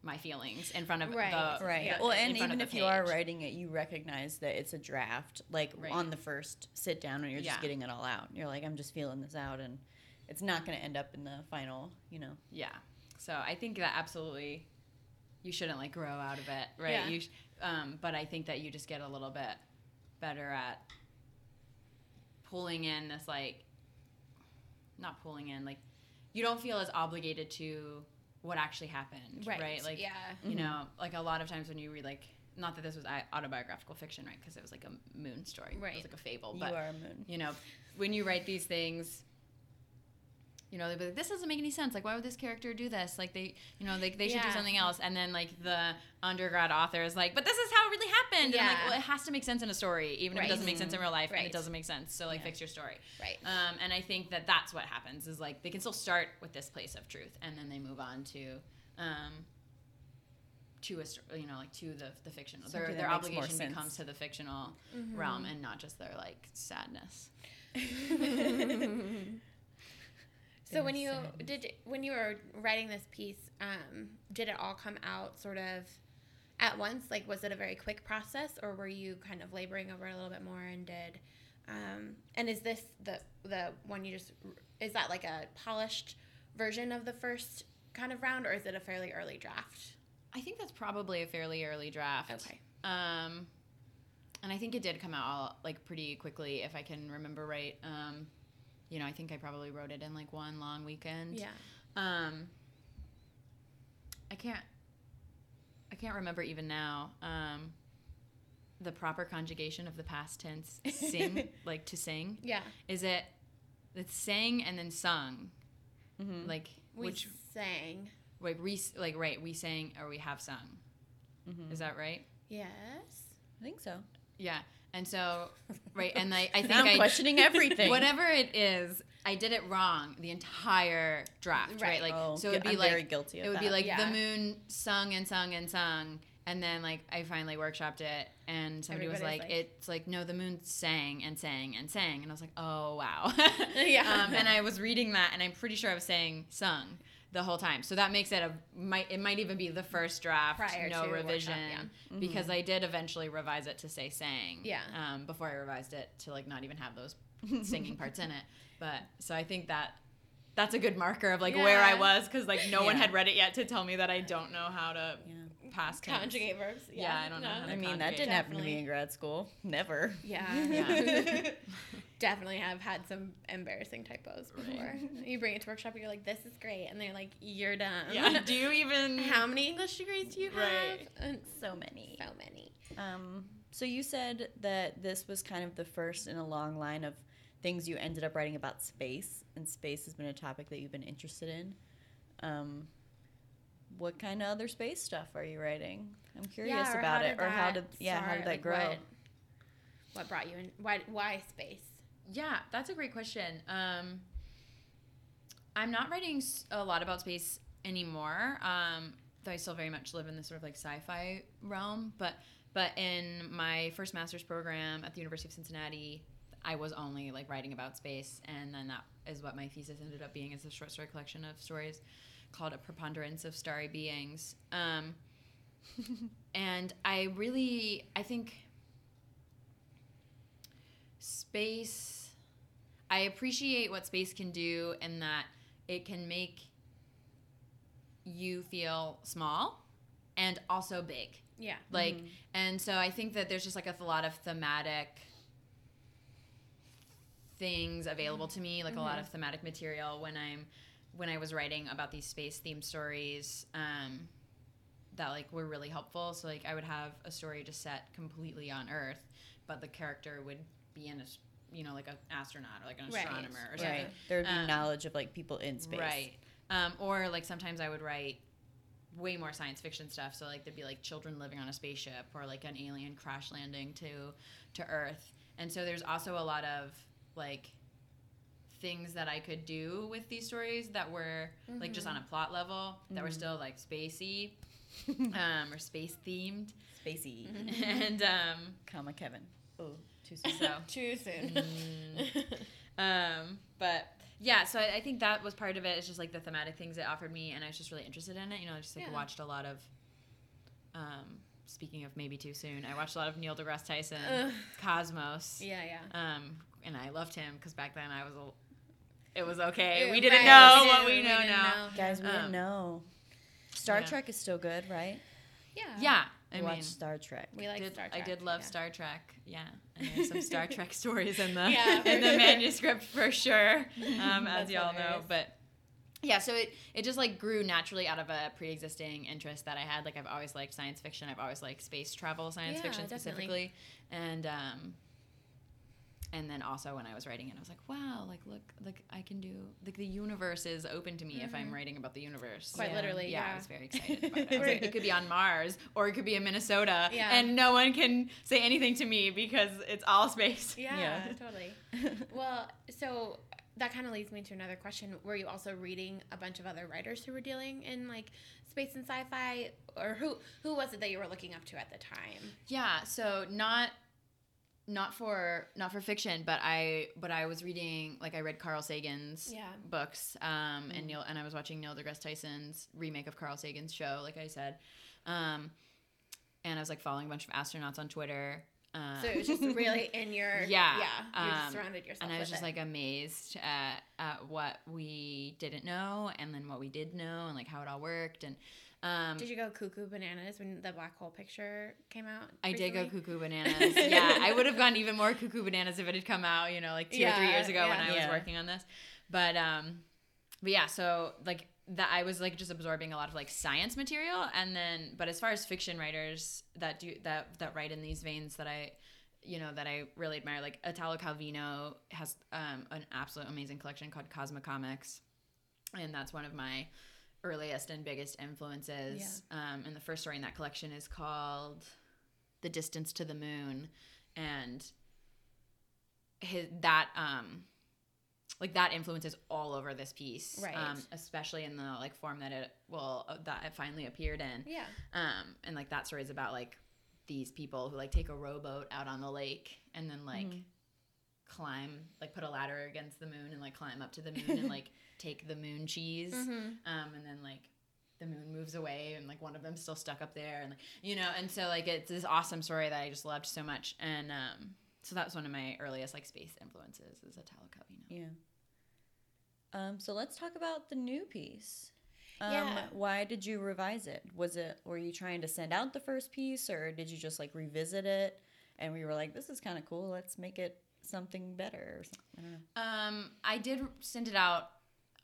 [SPEAKER 3] my feelings in front of
[SPEAKER 2] Right.
[SPEAKER 3] the
[SPEAKER 1] Right.
[SPEAKER 2] Yeah.
[SPEAKER 1] Well, and even
[SPEAKER 3] the
[SPEAKER 1] if you are writing it, you recognize that it's a draft, like
[SPEAKER 3] Right.
[SPEAKER 1] on the first sit down when you're just
[SPEAKER 3] Yeah.
[SPEAKER 1] getting it all out. You're like, I'm just feeling this out, and it's not going to end up in the final, you know.
[SPEAKER 3] Yeah. So I think that absolutely you shouldn't like grow out of it, right?
[SPEAKER 2] Yeah.
[SPEAKER 3] You sh- um, but I think that you just get a little bit better at pulling in this like not pulling in like you don't feel as obligated to what actually happened, right? Like
[SPEAKER 2] yeah.
[SPEAKER 3] you
[SPEAKER 1] Mhm.
[SPEAKER 3] know, like a lot of times when you read like not that this was autobiographical fiction, right? Because it was like a moon story, Right. It
[SPEAKER 2] Right.
[SPEAKER 3] was like a fable,
[SPEAKER 1] You
[SPEAKER 3] but
[SPEAKER 1] are a moon.
[SPEAKER 3] you know, when you write these things, you know, they'll be like, this doesn't make any sense. Like, why would this character do this? Like, they, you know, like they should do something else. And then like the undergrad author is like, but this is how it really happened. And I'm like,
[SPEAKER 2] Yeah.
[SPEAKER 3] well, it has to make sense in a story, even if it doesn't make sense in real life, and
[SPEAKER 2] Right.
[SPEAKER 3] it doesn't make sense. So like,
[SPEAKER 1] Yeah.
[SPEAKER 3] fix your story.
[SPEAKER 2] Right.
[SPEAKER 3] Um, and I think that that's what happens is like they can still start with this place of truth, and then they move on to. Um, to a you know like to the the fictional their,
[SPEAKER 1] Something
[SPEAKER 3] their
[SPEAKER 1] that
[SPEAKER 3] obligation becomes to the fictional
[SPEAKER 2] Mm-hmm.
[SPEAKER 3] realm and not just their like sadness *laughs*
[SPEAKER 2] So when you did when you were writing this piece, um, did it all come out sort of at once? Like, was it a very quick process, or were you kind of laboring over it a little bit more? And did um, and is this the the one you just is that like a polished version of the first kind of round, or is it a fairly early draft?
[SPEAKER 3] I think that's probably a fairly early draft.
[SPEAKER 2] Okay.
[SPEAKER 3] Um, and I think it did come out all, like pretty quickly, if I can remember right. Um, you know, I think I probably wrote it in like one long weekend.
[SPEAKER 2] Yeah.
[SPEAKER 3] Um, I can't. I can't remember even now. Um, the proper conjugation of the past tense, sing, *laughs* like to sing.
[SPEAKER 2] Yeah.
[SPEAKER 3] Is it? It's sang and then sung,
[SPEAKER 1] Mm-hmm.
[SPEAKER 3] like
[SPEAKER 2] We
[SPEAKER 3] which
[SPEAKER 2] sang.
[SPEAKER 3] like we like right we sang or we have sung.
[SPEAKER 1] mm-hmm.
[SPEAKER 3] Is that right?
[SPEAKER 2] Yes.
[SPEAKER 1] I think so.
[SPEAKER 3] Yeah. And so, right, and I, I *laughs* think
[SPEAKER 1] I'm
[SPEAKER 3] I,
[SPEAKER 1] questioning *laughs* everything.
[SPEAKER 3] whatever it is, I did it wrong the entire draft, right?
[SPEAKER 2] Right.
[SPEAKER 3] Like,
[SPEAKER 1] Oh,
[SPEAKER 3] so it would be
[SPEAKER 1] I'm
[SPEAKER 3] like,
[SPEAKER 1] very guilty of
[SPEAKER 3] it would be like
[SPEAKER 2] Yeah.
[SPEAKER 3] the moon sung and sung and sung, and then like I finally workshopped it, and somebody was like,
[SPEAKER 2] like-
[SPEAKER 3] it's like no, the moon sang and sang and sang, and I was like, oh wow, *laughs*
[SPEAKER 2] Yeah.
[SPEAKER 3] Um, and I was reading that, and I'm pretty sure I was saying sung the whole time. So that makes it a might it might even be the first draft,
[SPEAKER 2] Prior
[SPEAKER 3] no revision,
[SPEAKER 2] workshop, yeah.
[SPEAKER 3] because I did eventually revise it to say sang.
[SPEAKER 2] Yeah.
[SPEAKER 3] Um, before I revised it to like not even have those singing parts in it. *laughs* But so I think that that's a good marker of like where I was because like no one had read it yet to tell me that I don't know how to
[SPEAKER 1] Yeah.
[SPEAKER 3] past tense.
[SPEAKER 2] Conjugate verbs.
[SPEAKER 3] Yeah, I don't know how to
[SPEAKER 1] I mean, that didn't happen to me
[SPEAKER 2] Definitely.
[SPEAKER 1] in grad school. Never.
[SPEAKER 2] Yeah.
[SPEAKER 3] Yeah. *laughs* *laughs*
[SPEAKER 2] Definitely have had some embarrassing typos before. You bring it to workshop, you're like, this is great. And they're like, you're dumb.
[SPEAKER 3] Yeah. Do you *laughs* even?
[SPEAKER 2] How many English degrees do you have?
[SPEAKER 3] Right.
[SPEAKER 2] And
[SPEAKER 1] So many.
[SPEAKER 2] so many.
[SPEAKER 1] Um, so you said that this was kind of the first in a long line of things you ended up writing about space, and space has been a topic that you've been interested in. Um, what kind of other space stuff are you writing? I'm curious
[SPEAKER 2] Yeah,
[SPEAKER 1] about it, or how did yeah, how did that
[SPEAKER 2] Like,
[SPEAKER 1] grow?
[SPEAKER 2] What, what brought you in? Why, why space?
[SPEAKER 3] Yeah, that's a great question. Um, I'm not writing a lot about space anymore. Um, though I still very much live in this sort of like sci-fi realm. But but in my first master's program at the University of Cincinnati, I was only like writing about space, and then that is what my thesis ended up being is a short story collection of stories called "A Preponderance of Starry Beings." Um, *laughs* and I really, I think space i appreciate what space can do in that it can make you feel small and also big
[SPEAKER 2] Yeah.
[SPEAKER 3] like and so i think that there's just like a lot of thematic things available to me like a lot of thematic material when i'm when i was writing about these space theme stories um that like were really helpful so like i would have a story just set completely on earth but the character would be in a you know like an astronaut or like an
[SPEAKER 2] Right.
[SPEAKER 3] astronomer or something
[SPEAKER 1] Right. There would be
[SPEAKER 3] Um,
[SPEAKER 1] knowledge of like people in space.
[SPEAKER 3] Right. Um, or like sometimes I would write way more science fiction stuff. So like there'd be like children living on a spaceship or like an alien crash landing to to Earth. And so there's also a lot of like things that I could do with these stories that were like just on a plot level that were still like spacey *laughs* um, or space themed.
[SPEAKER 1] Spacey. *laughs*
[SPEAKER 3] and um,
[SPEAKER 1] Comma Kevin. Oh, too *laughs* soon.
[SPEAKER 3] So
[SPEAKER 2] Too soon.
[SPEAKER 3] Mm. um, but yeah, so I, I think that was part of it. It's just like the thematic things it offered me, and I was just really interested in it. You know, I just like
[SPEAKER 2] Yeah.
[SPEAKER 3] watched a lot of. Um, speaking of maybe too soon, I watched a lot of Neil deGrasse Tyson,
[SPEAKER 2] Ugh.
[SPEAKER 3] Cosmos.
[SPEAKER 2] yeah, yeah.
[SPEAKER 3] Um, and I loved him because back then I was a. It was okay.
[SPEAKER 2] Yeah,
[SPEAKER 3] we didn't
[SPEAKER 2] right,
[SPEAKER 3] know
[SPEAKER 2] we
[SPEAKER 3] what we,
[SPEAKER 2] we
[SPEAKER 3] know
[SPEAKER 2] didn't
[SPEAKER 3] now.
[SPEAKER 2] know.
[SPEAKER 1] Guys, we
[SPEAKER 3] Um,
[SPEAKER 1] didn't know. Star
[SPEAKER 3] yeah.
[SPEAKER 1] Trek is still good, right?
[SPEAKER 2] Yeah.
[SPEAKER 3] Yeah, I
[SPEAKER 1] I
[SPEAKER 3] mean,
[SPEAKER 1] watched Star Trek.
[SPEAKER 2] We like
[SPEAKER 3] did,
[SPEAKER 2] Star Trek.
[SPEAKER 3] I did love
[SPEAKER 2] yeah.
[SPEAKER 3] Star Trek. Yeah, and there's some Star *laughs* Trek stories in the
[SPEAKER 2] Yeah,
[SPEAKER 3] in the
[SPEAKER 2] sure.
[SPEAKER 3] manuscript for sure, um, as *laughs* y'all know. But yeah, so it it just like grew naturally out of a pre-existing interest that I had. Like I've always liked science fiction. I've always liked space travel science
[SPEAKER 2] Yeah,
[SPEAKER 3] fiction
[SPEAKER 2] definitely.
[SPEAKER 3] specifically, and um, and then also when I was writing it, I was like, wow, like look, like I can do like the universe is open to me if I'm writing about the universe.
[SPEAKER 2] Mm-hmm. Quite
[SPEAKER 1] Yeah.
[SPEAKER 2] literally,
[SPEAKER 3] Yeah,
[SPEAKER 2] yeah.
[SPEAKER 3] I was very excited *laughs* about it. I was like, it could be on Mars or it could be in Minnesota,
[SPEAKER 2] Yeah.
[SPEAKER 3] and no one can say anything to me because it's all space.
[SPEAKER 2] Yeah,
[SPEAKER 1] Yeah.
[SPEAKER 2] totally. *laughs* Well, so that kind of leads me to another question. Were you also reading a bunch of other writers who were dealing in like space and sci-fi, or who who was it that you were looking up to at the time?
[SPEAKER 3] Yeah, so not not for not for fiction, but I but I was reading like I read Carl Sagan's
[SPEAKER 2] Yeah.
[SPEAKER 3] books, um, and Neil and I was watching Neil deGrasse Tyson's remake of Carl Sagan's show, like I said, um, and I was like following a bunch of astronauts on Twitter. Uh,
[SPEAKER 2] So it was just *laughs* really in your
[SPEAKER 3] Yeah,
[SPEAKER 2] yeah. You
[SPEAKER 3] um,
[SPEAKER 2] surrounded yourself.
[SPEAKER 3] and I was just
[SPEAKER 2] it.
[SPEAKER 3] like amazed at, at what we didn't know, and then what we did know, and like how it all worked, and um,
[SPEAKER 2] Did you go cuckoo bananas when the black hole picture came out?
[SPEAKER 3] I did go cuckoo bananas. *laughs* yeah, I would have gone even more cuckoo bananas if it had come out, you know, like two or three years ago when. I was
[SPEAKER 1] Yeah.
[SPEAKER 3] working on this. But um, but yeah, so like that, I was like just absorbing a lot of like science material, and then but as far as fiction writers that do that that write in these veins that I. You know that I really admire. Like Italo Calvino has um, an absolute amazing collection called Cosmicomics, and that's one of my earliest and biggest influences. Um, and the first story in that collection is called "The Distance to the Moon," and his that um, like that influences all over this piece,
[SPEAKER 2] Right.
[SPEAKER 3] Um, especially in the like form that it will uh, that it finally appeared in.
[SPEAKER 2] Yeah.
[SPEAKER 3] Um, and like that story is about like these people who like take a rowboat out on the lake and then like climb, like put a ladder against the moon and like climb up to the moon and like *laughs* take the moon cheese.
[SPEAKER 2] Mm-hmm.
[SPEAKER 3] Um, and then like the moon moves away and like one of them's still stuck up there and like you know and so like it's this awesome story that I just loved so much and um so that was one of my earliest like space influences is Italo Calvino.
[SPEAKER 1] Yeah. Um, so let's talk about the new piece. Um,
[SPEAKER 2] Yeah.
[SPEAKER 1] Why did you revise it? Was it were you trying to send out the first piece, or did you just like revisit it and we were like, this is kind of cool. Let's make it something better. Or something. I.
[SPEAKER 3] Um, I did send it out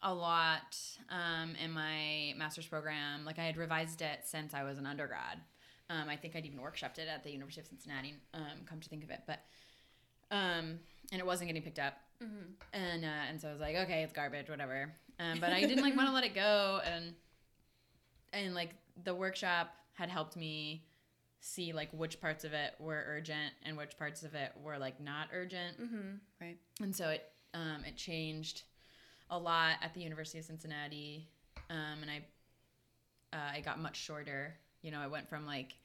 [SPEAKER 3] a lot um, in my master's program. Like I had revised it since I was an undergrad. Um, I think I'd even workshopped it at the University of Cincinnati. Um, come to think of it, but um, and it wasn't getting picked up. And uh, and so I was like, okay, it's garbage, whatever. Um, but I didn't like want to *laughs* let it go, and and like the workshop had helped me see like which parts of it were urgent and which parts of it were like not urgent
[SPEAKER 2] Mm-hmm.
[SPEAKER 1] Right.
[SPEAKER 3] and so it um, it changed a lot at the University of Cincinnati, um, and I uh, I got much shorter. You know, I went from like.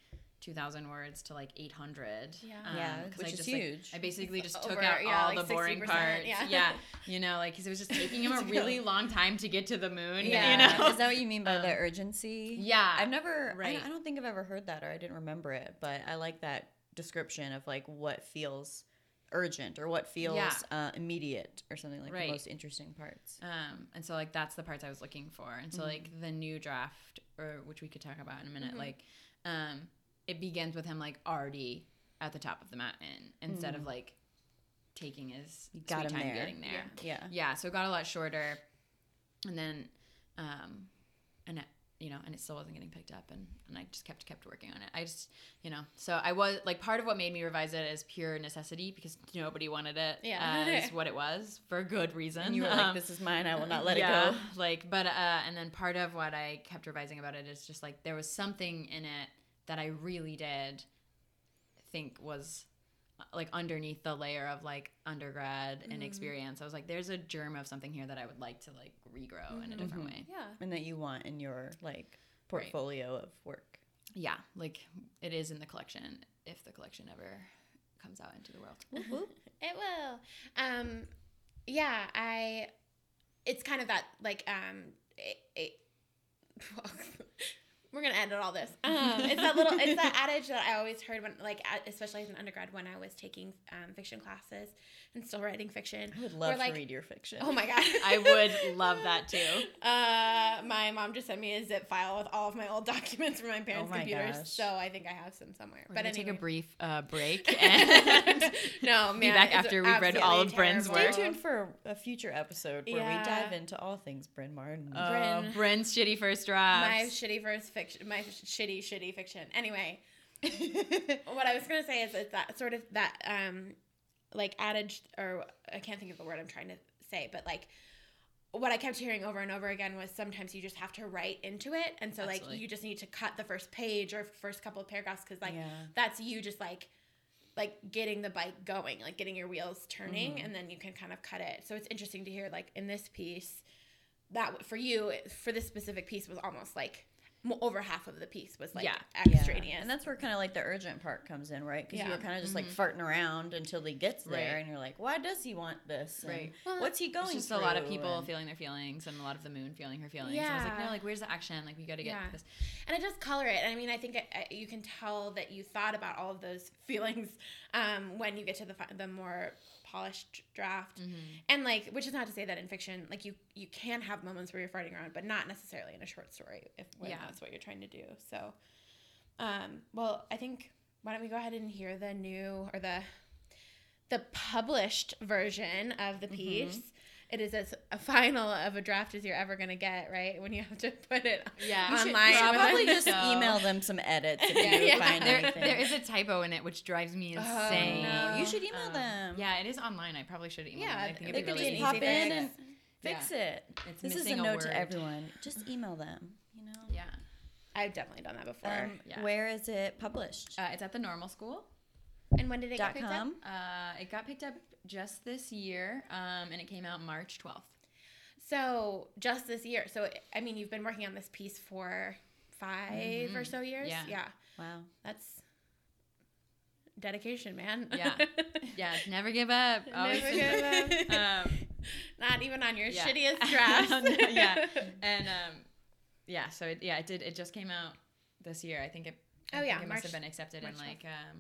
[SPEAKER 3] 2000 words to like 800
[SPEAKER 2] Yeah.
[SPEAKER 1] Yeah,
[SPEAKER 3] 'cause
[SPEAKER 1] which
[SPEAKER 3] I
[SPEAKER 1] is
[SPEAKER 3] just, like-
[SPEAKER 1] huge.
[SPEAKER 3] i basically just took
[SPEAKER 2] Over,
[SPEAKER 3] out
[SPEAKER 2] yeah,
[SPEAKER 3] all
[SPEAKER 2] like
[SPEAKER 3] the boring parts
[SPEAKER 2] yeah.
[SPEAKER 3] yeah. you know like because it was just taking *laughs* him a really long time to get to the moon
[SPEAKER 2] Yeah.
[SPEAKER 3] you know
[SPEAKER 1] Is that what you mean by the
[SPEAKER 3] Um,
[SPEAKER 1] urgency?
[SPEAKER 3] yeah
[SPEAKER 1] I've never.
[SPEAKER 3] right.
[SPEAKER 1] I, I don't think I've ever heard that, or I didn't remember it. But I like that description of like what feels urgent or what feels
[SPEAKER 3] Yeah.
[SPEAKER 1] uh, immediate or something like
[SPEAKER 3] Right.
[SPEAKER 1] the most interesting parts.
[SPEAKER 3] Um, and so like that's the parts I was looking for. And so like the new draft, or which we could talk about in a minute,
[SPEAKER 2] Mhm.
[SPEAKER 3] like um, it begins with him like already at the top of the mountain instead of like taking his
[SPEAKER 1] You got
[SPEAKER 3] sweet time
[SPEAKER 1] there.
[SPEAKER 3] getting there.
[SPEAKER 1] Yeah.
[SPEAKER 3] Yeah. so it got a lot shorter, and then, um, and it, you know, and it still wasn't getting picked up, and and I just kept kept working on it. I just, you know, so I was like part of what made me revise it is pure necessity because nobody wanted it
[SPEAKER 2] Yeah.
[SPEAKER 3] as *laughs* what it was for good reason.
[SPEAKER 1] And you were like,
[SPEAKER 3] Um,
[SPEAKER 1] "This is mine. I will not let
[SPEAKER 3] yeah,
[SPEAKER 1] it go."
[SPEAKER 3] Like, but uh, and then part of what I kept revising about it is just like there was something in it that I really did think was like underneath the layer of like undergrad and
[SPEAKER 2] Mm-hmm.
[SPEAKER 3] experience. I was like, there's a germ of something here that I would like to like regrow in a different way.
[SPEAKER 2] Yeah.
[SPEAKER 1] and that you want in your like portfolio of work.
[SPEAKER 3] Yeah, like it is in the collection if the collection ever comes out into the world.
[SPEAKER 1] Whoop, whoop.
[SPEAKER 2] It will. Um, yeah, I. It's kind of that like um, it, it, *laughs* we're gonna edit all this. Um, it's that little, it's that *laughs* adage that I always heard when, like, especially as an undergrad when I was taking um, fiction classes and still writing fiction.
[SPEAKER 1] I would love
[SPEAKER 2] like,
[SPEAKER 1] to read your fiction.
[SPEAKER 2] Oh my god,
[SPEAKER 3] I would love that too. *laughs*
[SPEAKER 2] Uh, my mom just sent me a zip file with all of my old *laughs* documents from my parents'
[SPEAKER 1] my
[SPEAKER 2] computers,
[SPEAKER 1] gosh.
[SPEAKER 2] so I think I have some somewhere.
[SPEAKER 3] We're
[SPEAKER 2] but
[SPEAKER 3] gonna
[SPEAKER 2] anyway.
[SPEAKER 3] take a brief uh, break *laughs* and
[SPEAKER 2] no, man,
[SPEAKER 3] be back after we've read all of
[SPEAKER 2] absolutely
[SPEAKER 3] Bryn's
[SPEAKER 2] terrible.
[SPEAKER 1] Stay
[SPEAKER 3] work.
[SPEAKER 1] tuned for a future episode where
[SPEAKER 2] Yeah.
[SPEAKER 1] we dive into all things Bryn Martin.
[SPEAKER 3] uh,
[SPEAKER 2] Bryn.
[SPEAKER 3] Bryn's shitty first
[SPEAKER 2] draft.
[SPEAKER 3] my
[SPEAKER 2] shitty verse fiction, my shitty shitty fiction. Anyway, what I was gonna say is it's that sort of that um like adage or I can't think of the word I'm trying to say, but like what I kept hearing over and over again was sometimes you just have to write into it, and so
[SPEAKER 3] Absolutely.
[SPEAKER 2] like you just need to cut the first page or first couple of paragraphs because like
[SPEAKER 1] Yeah.
[SPEAKER 2] that's you just like like getting the bike going, like getting your wheels turning,
[SPEAKER 1] Mm-hmm.
[SPEAKER 2] and then you can kind of cut it. So it's interesting to hear like in this piece that for you for this specific piece was almost like over half of the piece was like
[SPEAKER 3] Yeah.
[SPEAKER 2] extraneous.
[SPEAKER 1] And that's where kind of like the urgent part comes in, right? Because you
[SPEAKER 2] Yeah.
[SPEAKER 1] were kind of just like farting around until he gets there,
[SPEAKER 3] Right.
[SPEAKER 1] and you're like, why does he want this? And
[SPEAKER 3] Right.
[SPEAKER 2] Well,
[SPEAKER 1] What's he going
[SPEAKER 3] It's just
[SPEAKER 1] through?
[SPEAKER 3] a lot of people
[SPEAKER 1] And-
[SPEAKER 3] feeling their feelings and a lot of the moon feeling her feelings. And I was like, no, like where's the action? Like we got to get
[SPEAKER 2] Yeah.
[SPEAKER 3] this.
[SPEAKER 2] and it does color it. And I mean, I think it, uh, you can tell that you thought about all of those *laughs* feelings um, when you get to the the more polished draft.
[SPEAKER 3] Mm-hmm.
[SPEAKER 2] And like, which is not to say that in fiction, like you you can have moments where you're fighting around, but not necessarily in a short story if
[SPEAKER 3] Yeah.
[SPEAKER 2] that's what you're trying to do. So, um, well, I think why don't we go ahead and hear the new or the the published version of the piece. It is as a final of a draft as you're ever gonna get, right? When you have to put it
[SPEAKER 3] Yeah.
[SPEAKER 2] Online.
[SPEAKER 1] you should probably
[SPEAKER 2] a-
[SPEAKER 1] just
[SPEAKER 3] So-
[SPEAKER 1] email them some edits if
[SPEAKER 2] Yeah,
[SPEAKER 1] you
[SPEAKER 2] yeah.
[SPEAKER 1] find
[SPEAKER 3] There,
[SPEAKER 1] anything.
[SPEAKER 3] there is a typo in it which drives me
[SPEAKER 2] Oh,
[SPEAKER 3] insane.
[SPEAKER 2] no.
[SPEAKER 1] You should email
[SPEAKER 3] Um,
[SPEAKER 1] them.
[SPEAKER 3] Yeah, it is online. I probably should email
[SPEAKER 2] Yeah,
[SPEAKER 3] them. I think it'd
[SPEAKER 1] they
[SPEAKER 3] be
[SPEAKER 1] could
[SPEAKER 3] really
[SPEAKER 1] just
[SPEAKER 2] easy
[SPEAKER 1] pop in
[SPEAKER 2] fix.
[SPEAKER 1] and fix it.
[SPEAKER 3] It's
[SPEAKER 1] This is a
[SPEAKER 3] a
[SPEAKER 1] note
[SPEAKER 3] word.
[SPEAKER 1] to everyone. Just *laughs* email them. You know.
[SPEAKER 3] Yeah.
[SPEAKER 2] I've definitely done that before.
[SPEAKER 1] Um,
[SPEAKER 3] Yeah.
[SPEAKER 1] Where is it published?
[SPEAKER 3] Uh, it's at the normal school.
[SPEAKER 2] and when did it get
[SPEAKER 1] Dot
[SPEAKER 2] picked up?
[SPEAKER 3] Uh, it got picked up just this year, um, and it came out March 12th.
[SPEAKER 2] So just this year. So I mean, you've been working on this piece for 5 or so years.
[SPEAKER 3] Yeah.
[SPEAKER 2] Yeah,
[SPEAKER 1] Wow.
[SPEAKER 2] that's dedication, man.
[SPEAKER 3] Yeah. Yeah, *laughs* never give up. Always-
[SPEAKER 2] Never give up.
[SPEAKER 3] um, *laughs*
[SPEAKER 2] Not even on your
[SPEAKER 3] Yeah.
[SPEAKER 2] shittiest *laughs* drafts.
[SPEAKER 3] yeah, and um, yeah, so it, yeah, it did. It just came out this year. I think it. I
[SPEAKER 2] Oh,
[SPEAKER 3] think
[SPEAKER 2] yeah,
[SPEAKER 3] it
[SPEAKER 2] March-
[SPEAKER 3] must have been accepted
[SPEAKER 2] March
[SPEAKER 3] in like um,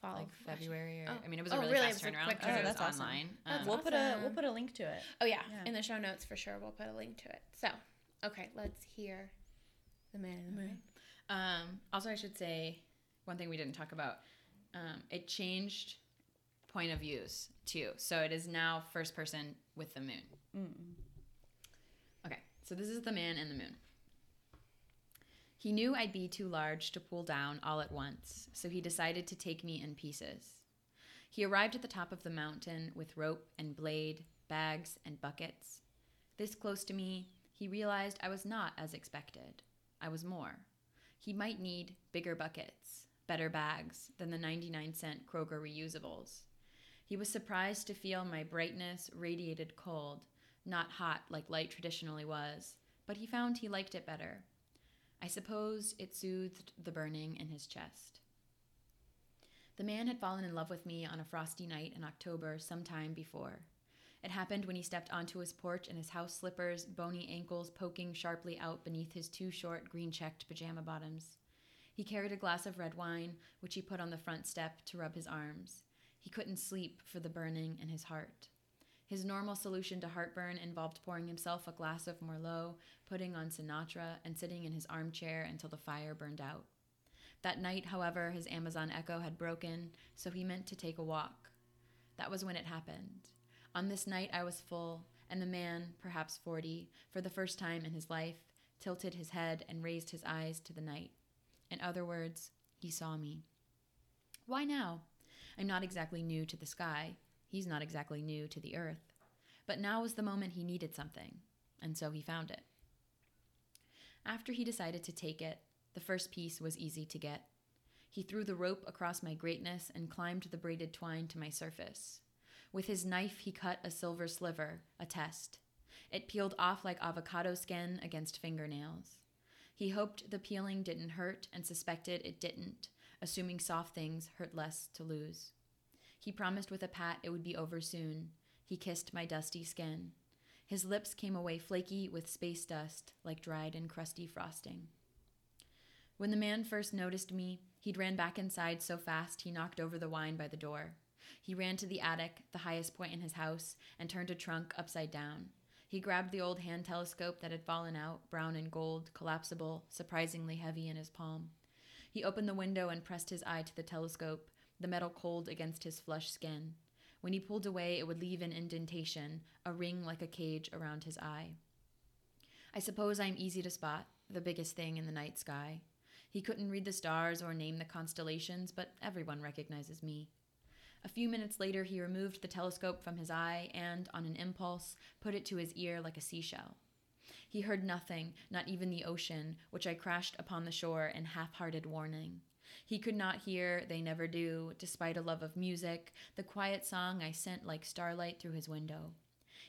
[SPEAKER 2] Fall
[SPEAKER 3] like
[SPEAKER 2] of last year.
[SPEAKER 3] February or
[SPEAKER 2] Oh.
[SPEAKER 3] I mean, it was
[SPEAKER 2] Oh,
[SPEAKER 3] a really,
[SPEAKER 2] really?
[SPEAKER 3] fast
[SPEAKER 2] It was
[SPEAKER 3] turnaround
[SPEAKER 2] quick
[SPEAKER 3] because
[SPEAKER 1] turnaround.
[SPEAKER 3] it was
[SPEAKER 1] Oh, that's awesome.
[SPEAKER 3] online.
[SPEAKER 2] That's
[SPEAKER 3] Um,
[SPEAKER 1] We'll put a we'll put a link to it.
[SPEAKER 2] Oh yeah.
[SPEAKER 1] Yeah.
[SPEAKER 2] in the show notes for sure. We'll put a link to it. So, okay, let's hear the man in the moon.
[SPEAKER 3] Um, also, I should say one thing we didn't talk about. Um, it changed point of views too, so it is now first person with the moon.
[SPEAKER 1] Mm-mm.
[SPEAKER 3] Okay, so this is the man in the moon. He knew I'd be too large to pull down all at once, so he decided to take me in pieces. He arrived at the top of the mountain with rope and blade, bags and buckets. This close to me, he realized I was not as expected. I was more. He might need bigger buckets, better bags than the 99 cent Kroger reusables. He was surprised to feel my brightness radiated cold, not hot like light traditionally was, but he found he liked it better. I suppose it soothed the burning in his chest. The man had fallen in love with me on a frosty night in October some time before. It happened when he stepped onto his porch in his house slippers, bony ankles poking sharply out beneath his too short green checked pajama bottoms. He carried a glass of red wine, which he put on the front step to rub his arms. He couldn't sleep for the burning in his heart. His normal solution to heartburn involved pouring himself a glass of Merlot, putting on Sinatra, and sitting in his armchair until the fire burned out. That night, however, his Amazon Echo had broken, so he meant to take a walk. That was when it happened. On this night, I was full, and the man, perhaps 40, for the first time in his life, tilted his head and raised his eyes to the night. In other words, he saw me. Why now? I'm not exactly new to the sky. He's not exactly new to the earth. But now was the moment he needed something, and so he found it. After he decided to take it, the first piece was easy to get. He threw the rope across my greatness and climbed the braided twine to my surface. With his knife, he cut a silver sliver, a test. It peeled off like avocado skin against fingernails. He hoped the peeling didn't hurt and suspected it didn't, assuming soft things hurt less to lose. He promised with a pat it would be over soon. He kissed my dusty skin. His lips came away flaky with space dust, like dried and crusty frosting. When the man first noticed me, he'd ran back inside so fast he knocked over the wine by the door. He ran to the attic, the highest point in his house, and turned a trunk upside down. He grabbed the old hand telescope that had fallen out, brown and gold, collapsible, surprisingly heavy in his palm. He opened the window and pressed his eye to the telescope, the metal cold against his flush skin. When he pulled away, it would leave an indentation, a ring like a cage around his eye. I suppose I'm easy to spot, the biggest thing in the night sky. He couldn't read the stars or name the constellations, but everyone recognizes me. A few minutes later, he removed the telescope from his eye and, on an impulse, put it to his ear like a seashell. He heard nothing, not even the ocean, which I crashed upon the shore in half hearted warning. He could not hear, they never do, despite a love of music, the quiet song I sent like starlight through his window.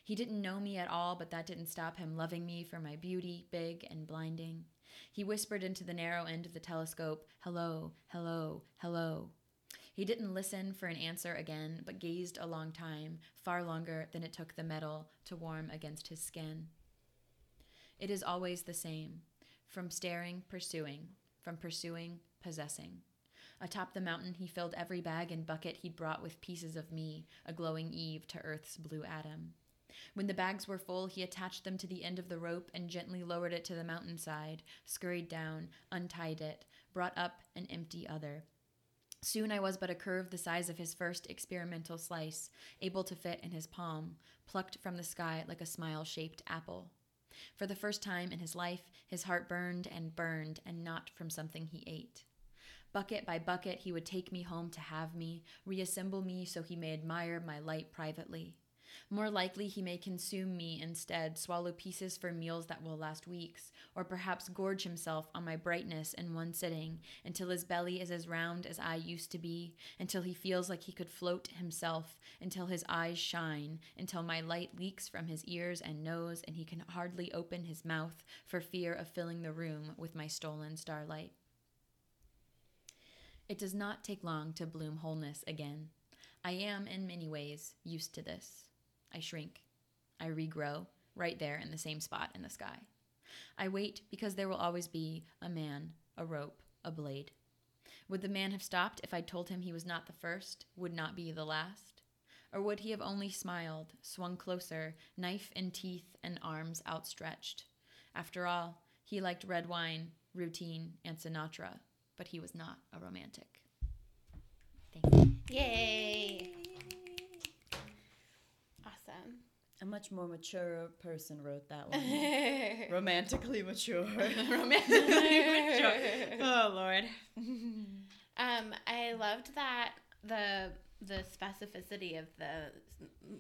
[SPEAKER 3] He didn't know me at all, but that didn't stop him loving me for my beauty, big and blinding. He whispered into the narrow end of the telescope, Hello, hello, hello. He didn't listen for an answer again, but gazed a long time, far longer than it took the metal to warm against his skin. It is always the same from staring, pursuing, from pursuing, possessing. Atop the mountain, he filled every bag and bucket he'd brought with pieces of me, a glowing Eve to Earth's blue atom. When the bags were full, he attached them to the end of the rope and gently lowered it to the mountainside, scurried down, untied it, brought up an empty other. Soon I was but a curve the size of his first experimental slice, able to fit in his palm, plucked from the sky like a smile shaped apple. For the first time in his life, his heart burned and burned, and not from something he ate. Bucket by bucket, he would take me home to have me, reassemble me so he may admire my light privately. More likely, he may consume me instead, swallow pieces for meals that will last weeks, or perhaps gorge himself on my brightness in one sitting until his belly is as round as I used to be, until he feels like he could float himself, until his eyes shine, until my light leaks from his ears and nose and he can hardly open his mouth for fear of filling the room with my stolen starlight. It does not take long to bloom wholeness again. I am, in many ways, used to this. I shrink. I regrow right there in the same spot in the sky. I wait because there will always be a man, a rope, a blade. Would the man have stopped if I'd told him he was not the first, would not be the last? Or would he have only smiled, swung closer, knife in teeth and arms outstretched? After all, he liked red wine, routine, and Sinatra, but he was not a romantic. Thank you.
[SPEAKER 2] Yay! Awesome.
[SPEAKER 1] A much more mature person wrote that *laughs* one. Romantically mature. *laughs* Romantically *laughs* mature.
[SPEAKER 3] Oh Lord.
[SPEAKER 2] Um, I loved that the the specificity of the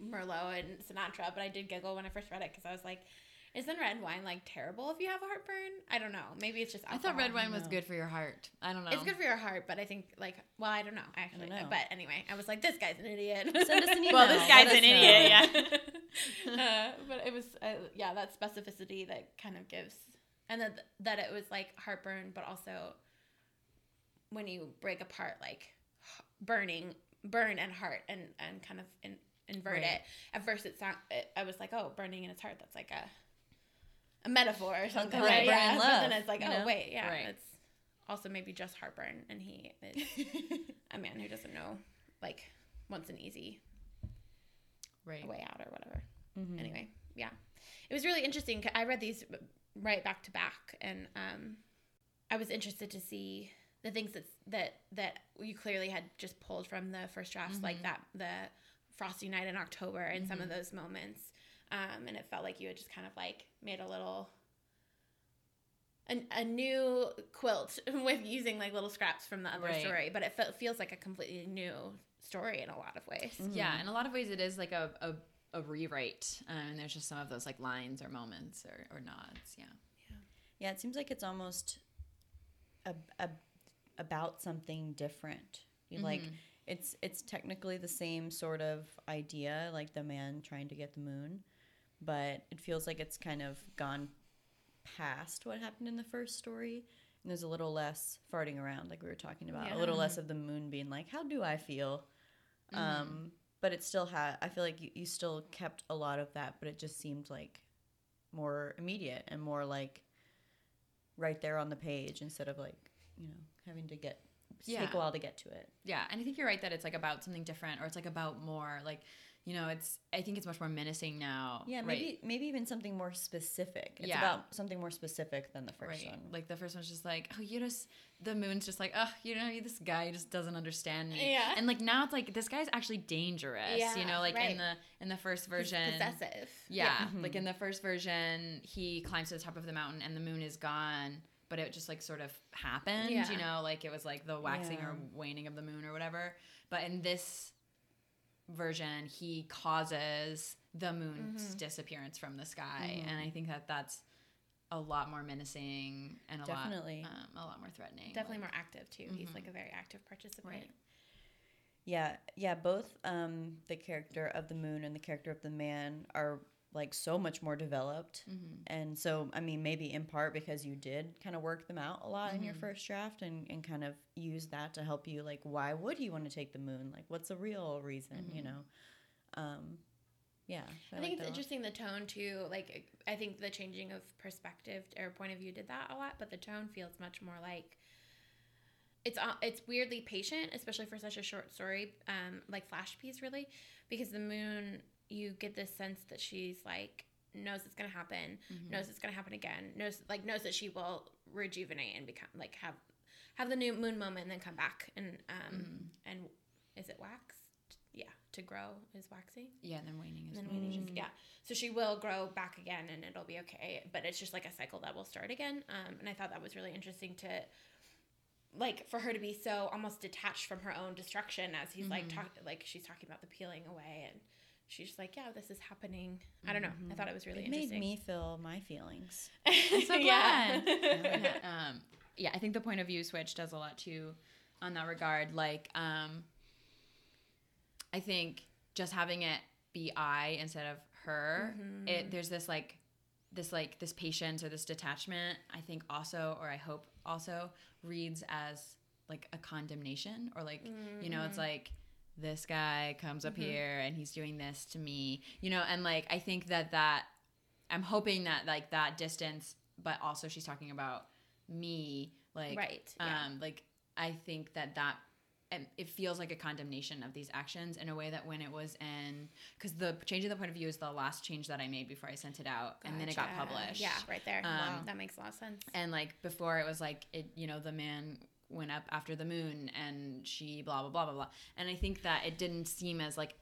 [SPEAKER 2] Merlot and Sinatra, but I did giggle when I first read it because I was like, "Isn't red wine like terrible if you have a heartburn?" I don't know. Maybe it's just.
[SPEAKER 3] I thought red wine was good for your heart. I don't know.
[SPEAKER 2] It's good for your heart, but I think like, well, I don't know actually.
[SPEAKER 1] know.
[SPEAKER 2] But anyway, I was like, "This guy's an idiot."
[SPEAKER 1] Send us an *laughs* email.
[SPEAKER 3] Well, this guy's an
[SPEAKER 1] know.
[SPEAKER 3] idiot. Yeah. *laughs*
[SPEAKER 2] uh, but it was uh, yeah that specificity that kind of gives and that that it was like heartburn but also when you break apart like burning burn and heart and and kind of in, invert
[SPEAKER 3] Right.
[SPEAKER 2] it at first it sound it, i was like oh burning in his heart that's like a a metaphor or something
[SPEAKER 1] Right.
[SPEAKER 2] yeah
[SPEAKER 1] Burn
[SPEAKER 2] but then it's like oh
[SPEAKER 1] know?
[SPEAKER 2] wait yeah
[SPEAKER 3] Right.
[SPEAKER 2] it's also maybe just heartburn and he is *laughs* a man who doesn't know like wants an easy
[SPEAKER 3] Right.
[SPEAKER 2] way out or whatever
[SPEAKER 1] Mhm.
[SPEAKER 2] anyway yeah it was really interesting i read these right back to back and um i was interested to see the things that that that you clearly had just pulled from the first drafts like
[SPEAKER 3] Mhm.
[SPEAKER 2] that the frosty night in october and some of those moments um and it felt like you had just kind of like made a little a, a new quilt *laughs* with using like little scraps from the other
[SPEAKER 3] Right.
[SPEAKER 2] story but it fe- feels like a completely new story in a lot of ways
[SPEAKER 3] Yeah, in a lot of ways, it is like a a, a rewrite, uh, and there's just some of those like lines or moments or, or nods. Yeah.
[SPEAKER 1] Yeah, yeah it seems like it's almost a, a, about something different. You Like
[SPEAKER 3] Mhm.
[SPEAKER 1] it's it's technically the same sort of idea, like the man trying to get the moon, but it feels like it's kind of gone past what happened in the first story, And there's a little less farting around, like we were talking about.
[SPEAKER 2] Yeah.
[SPEAKER 1] A little less of the moon being like, "How do I feel?" Um, but it still had. I feel like you, you still kept a lot of that, but it just seemed like more immediate and more like right there on the page instead of like you know having to get take a while to get to it.
[SPEAKER 3] Yeah, and I think you're right that it's like about something different, or it's like about more. Like, you know, it's. I think it's much more menacing now.
[SPEAKER 1] Yeah,
[SPEAKER 3] right?
[SPEAKER 1] maybe maybe even something more specific. It's
[SPEAKER 3] Yeah.
[SPEAKER 1] about something more specific than the first
[SPEAKER 3] Right.
[SPEAKER 1] one.
[SPEAKER 3] Like the first one's just like, oh, you just the moon's just like, oh, you know, this guy just doesn't understand me.
[SPEAKER 2] Yeah.
[SPEAKER 3] And like now it's like this guy's actually dangerous.
[SPEAKER 2] Yeah,
[SPEAKER 3] you know, like
[SPEAKER 2] right.
[SPEAKER 3] in the in the first
[SPEAKER 2] He's
[SPEAKER 3] version.
[SPEAKER 2] possessive.
[SPEAKER 3] Yeah, like mm-hmm. in the first version, he climbs to the top of the mountain and the moon is gone, but it just like sort of happened,
[SPEAKER 2] Yeah.
[SPEAKER 3] you know, like it was like the waxing or waning of the moon or whatever. But in this version, he causes the moon's
[SPEAKER 2] Mm-hmm.
[SPEAKER 3] disappearance from the sky, and I think that that's a lot more menacing and a
[SPEAKER 1] Definitely.
[SPEAKER 3] lot um, a lot more threatening.
[SPEAKER 2] Definitely
[SPEAKER 3] like-
[SPEAKER 2] more active too. He's like a very active participant.
[SPEAKER 3] Right.
[SPEAKER 1] Yeah, yeah. Both um, the character of the moon and the character of the man are like so much more developed, and so I mean, maybe in part because you did kind of work them out a lot in your first draft, and and kind of use that to help you. Like, why would you want to take the moon? Like, what's the real reason? You know. Um, yeah,
[SPEAKER 2] I,
[SPEAKER 1] like
[SPEAKER 2] think it's
[SPEAKER 1] a lot.
[SPEAKER 2] interesting the tone too. Like I think the changing of perspective or point of view did that a lot, but the tone feels much more like it's uh, it's weirdly patient, especially for such a short story, um, like Flash piece really, because the moon you get this sense that she's like knows it's gonna happen, knows it's gonna happen again, knows like knows that she will rejuvenate and become like have have the new moon moment and then come back and um and is it waxed? Yeah, to grow is waxing.
[SPEAKER 3] yeah, and then waning is
[SPEAKER 2] then waning is- yeah. So she will grow back again and it'll be okay. But it's just like a cycle that will start again. Um, and I thought that was really interesting to like for her to be so almost detached from her own destruction as he's like talk like she's talking about the peeling away and she's just like, Yeah, this is happening. I don't know. I thought it was really interesting.
[SPEAKER 1] It made me feel my feelings. *laughs*
[SPEAKER 3] I'm so
[SPEAKER 2] Yeah.
[SPEAKER 3] glad. yeah. *laughs* Um, yeah, I think the point of view switch does a lot too on that regard. Like, um, I think just having it be I instead of her, it there's this like this like this patience or this detachment. I think also, or I hope also, reads as like a condemnation or like you know, it's like this guy comes up here and he's doing this to me, you know, and like I think that that I'm hoping that like that distance, but also she's talking about me, like
[SPEAKER 2] Right,
[SPEAKER 3] um,
[SPEAKER 2] yeah.
[SPEAKER 3] like I think that that and it feels like a condemnation of these actions in a way that when it was in because the changing the point of view is the last change that I made before I sent it out, and then it got published.
[SPEAKER 2] Yeah, right there.
[SPEAKER 3] Um,
[SPEAKER 2] wow. That makes a lot of sense.
[SPEAKER 3] And like before, it was like it, you know, the man went up after the moon, and she blah blah blah blah blah. And I think that it didn't seem as like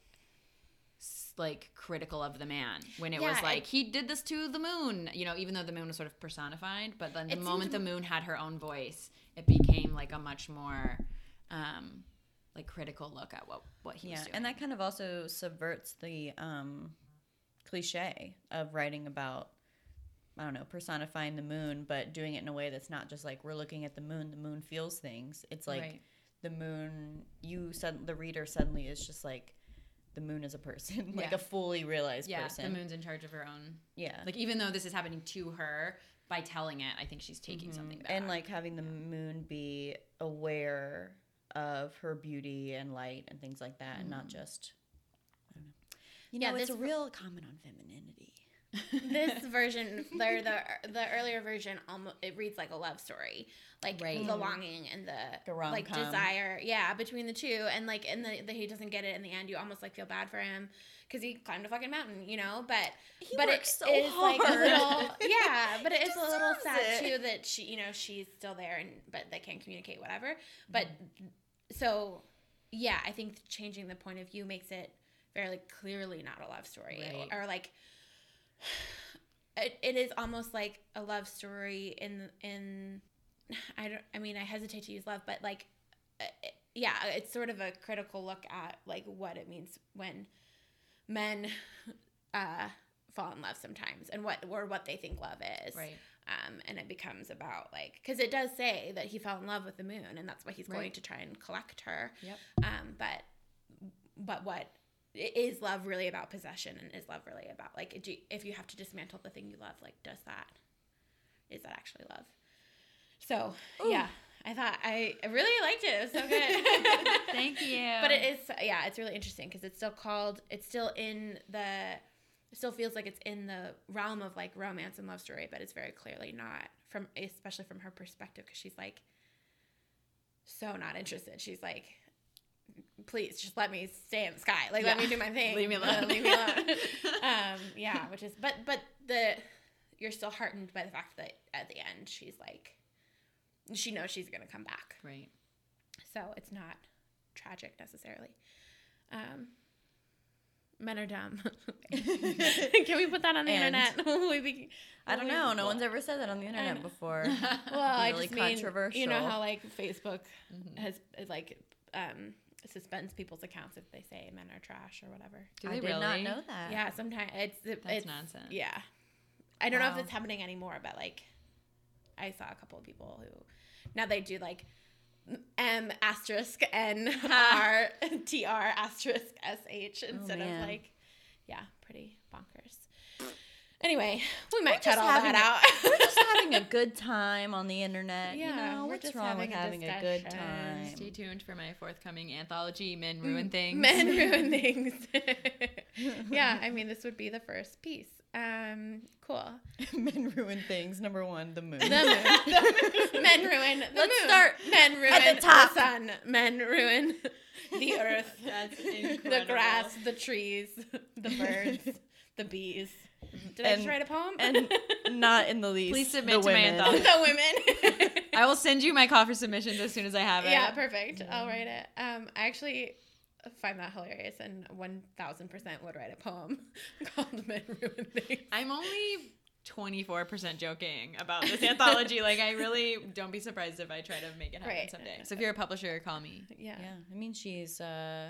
[SPEAKER 3] like critical of the man when it was like
[SPEAKER 2] it-
[SPEAKER 3] he did this to the moon you know even though the moon was sort of personified but then the moment the moon had her own voice it became like a much more um like critical look at what what he was
[SPEAKER 1] Yeah,
[SPEAKER 3] doing
[SPEAKER 1] and that kind of also subverts the um, cliche of writing about I don't know personifying the moon, but doing it in a way that's not just like we're looking at the moon. The moon feels things. It's like
[SPEAKER 3] Right.
[SPEAKER 1] the moon. You sud- the reader suddenly is just like the moon is a person, *laughs* like
[SPEAKER 3] Yeah.
[SPEAKER 1] a fully realized
[SPEAKER 3] yeah
[SPEAKER 1] person.
[SPEAKER 3] the moon's in charge of her own
[SPEAKER 1] yeah,
[SPEAKER 3] like even though this is happening to her by telling it i think she's taking something back
[SPEAKER 1] Mm-hmm. and like having the moon be aware of her beauty and light and things like that, and not just. I don't know. You
[SPEAKER 2] Yeah,
[SPEAKER 1] know, it's a
[SPEAKER 2] this-
[SPEAKER 1] real comment on femininity.
[SPEAKER 2] This *laughs* version, the the earlier version, almost it reads like a love story, like
[SPEAKER 3] Right.
[SPEAKER 2] the longing and the,
[SPEAKER 1] The
[SPEAKER 2] like desire, yeah, between the two, and like in the, the he doesn't get it in the end. You almost like feel bad for him because he climbed a fucking mountain, you know. But
[SPEAKER 1] He
[SPEAKER 2] but it
[SPEAKER 1] so
[SPEAKER 2] is like a
[SPEAKER 1] hard.
[SPEAKER 2] little, yeah. But it is a little sad
[SPEAKER 1] it.
[SPEAKER 2] too that she, you know, she's still there and but they can't communicate whatever. But so yeah, I think changing the point of view makes it fairly clearly not a love story
[SPEAKER 3] Right.
[SPEAKER 2] or like it, it is almost like a love story in in I don't I mean I hesitate to use love but like uh, it- yeah it's sort of a critical look at like what it means when men uh fall in love sometimes and what or what they think love is.
[SPEAKER 3] Right.
[SPEAKER 2] Um, and it becomes about like because it does say that he fell in love with the moon and that's why he's going to try and collect her.
[SPEAKER 3] Yep.
[SPEAKER 2] um, but but what is love really about possession and is love really about like you- if you have to dismantle the thing you love like does that is that actually love So
[SPEAKER 1] Ooh.
[SPEAKER 2] yeah, I thought I, I really liked it. It was so good. *laughs*
[SPEAKER 3] Thank *laughs* you.
[SPEAKER 2] but it is yeah, it's really interesting because it's still called. It's still in the. It still feels like it's in the realm of like romance and love story, but it's very clearly not from, especially from her perspective, because she's like so not interested. She's like, please just let me stay in the sky. Like, let me do my thing. *laughs*
[SPEAKER 3] Leave me
[SPEAKER 2] Uh,
[SPEAKER 3] alone.
[SPEAKER 2] leave me alone. *laughs* um, yeah, which is, but, but the, you're still heartened by the fact that at the end she's like, she knows she's going to come back.
[SPEAKER 3] right.
[SPEAKER 2] So it's not tragic necessarily. Um, men are dumb. *laughs* Can we put that on the
[SPEAKER 1] And-
[SPEAKER 2] internet? we be,
[SPEAKER 1] I don't know. No one's ever said that on the internet before.
[SPEAKER 2] Well, I
[SPEAKER 1] really
[SPEAKER 2] just mean, you know how like Facebook
[SPEAKER 3] Mhm.
[SPEAKER 2] has like um, suspends people's accounts if they say men are trash or whatever.
[SPEAKER 3] Do they
[SPEAKER 1] I
[SPEAKER 3] they
[SPEAKER 1] did
[SPEAKER 3] really?
[SPEAKER 1] not know that.
[SPEAKER 2] Yeah, sometimes it's it,
[SPEAKER 3] That's
[SPEAKER 2] it's
[SPEAKER 3] nonsense.
[SPEAKER 2] yeah. I don't know if it's happening anymore, but like I saw a couple of people who now they do like M asterisk N *laughs* R T R asterisk S H instead of
[SPEAKER 1] oh,
[SPEAKER 2] like yeah, pretty bonkers. Anyway, we might
[SPEAKER 1] just
[SPEAKER 2] cut all
[SPEAKER 1] having
[SPEAKER 2] that
[SPEAKER 1] We're
[SPEAKER 2] out.
[SPEAKER 1] just *laughs* having a good time on the internet. you
[SPEAKER 2] Yeah,
[SPEAKER 1] know,
[SPEAKER 2] we're
[SPEAKER 1] what's
[SPEAKER 2] just
[SPEAKER 1] wrong with
[SPEAKER 2] having
[SPEAKER 1] having
[SPEAKER 2] a
[SPEAKER 1] a good time?
[SPEAKER 3] Stay tuned for my forthcoming anthology, Men Ruin Things.
[SPEAKER 2] Men *laughs* ruin things. *laughs* yeah, I mean this would be the first piece. Um, cool.
[SPEAKER 1] Men ruin things. Number one, the moon.
[SPEAKER 2] The moon. Men ruin the
[SPEAKER 1] Let's
[SPEAKER 2] moon.
[SPEAKER 1] start
[SPEAKER 2] Men ruin
[SPEAKER 1] at the top.
[SPEAKER 2] sun. Men ruin the earth.
[SPEAKER 3] That's incredible.
[SPEAKER 2] the grass, the trees, the birds, the bees. Did I just write a poem?
[SPEAKER 1] and not in the least.
[SPEAKER 3] Please submit
[SPEAKER 1] the
[SPEAKER 3] to my
[SPEAKER 1] women.
[SPEAKER 3] anthology.
[SPEAKER 2] the women. *laughs*
[SPEAKER 3] I will send you my call for submissions as soon as I have it.
[SPEAKER 2] yeah, perfect. I'll write it. Um, I actually find that hilarious and one thousand percent would write a poem *laughs* called "Men Ruin Things."
[SPEAKER 3] I'm only 24% joking about this anthology. Like, I really don't be surprised if I try to make it happen
[SPEAKER 2] Right.
[SPEAKER 3] someday. So if you're a publisher, call me.
[SPEAKER 2] Yeah.
[SPEAKER 1] Yeah, I mean she's. uh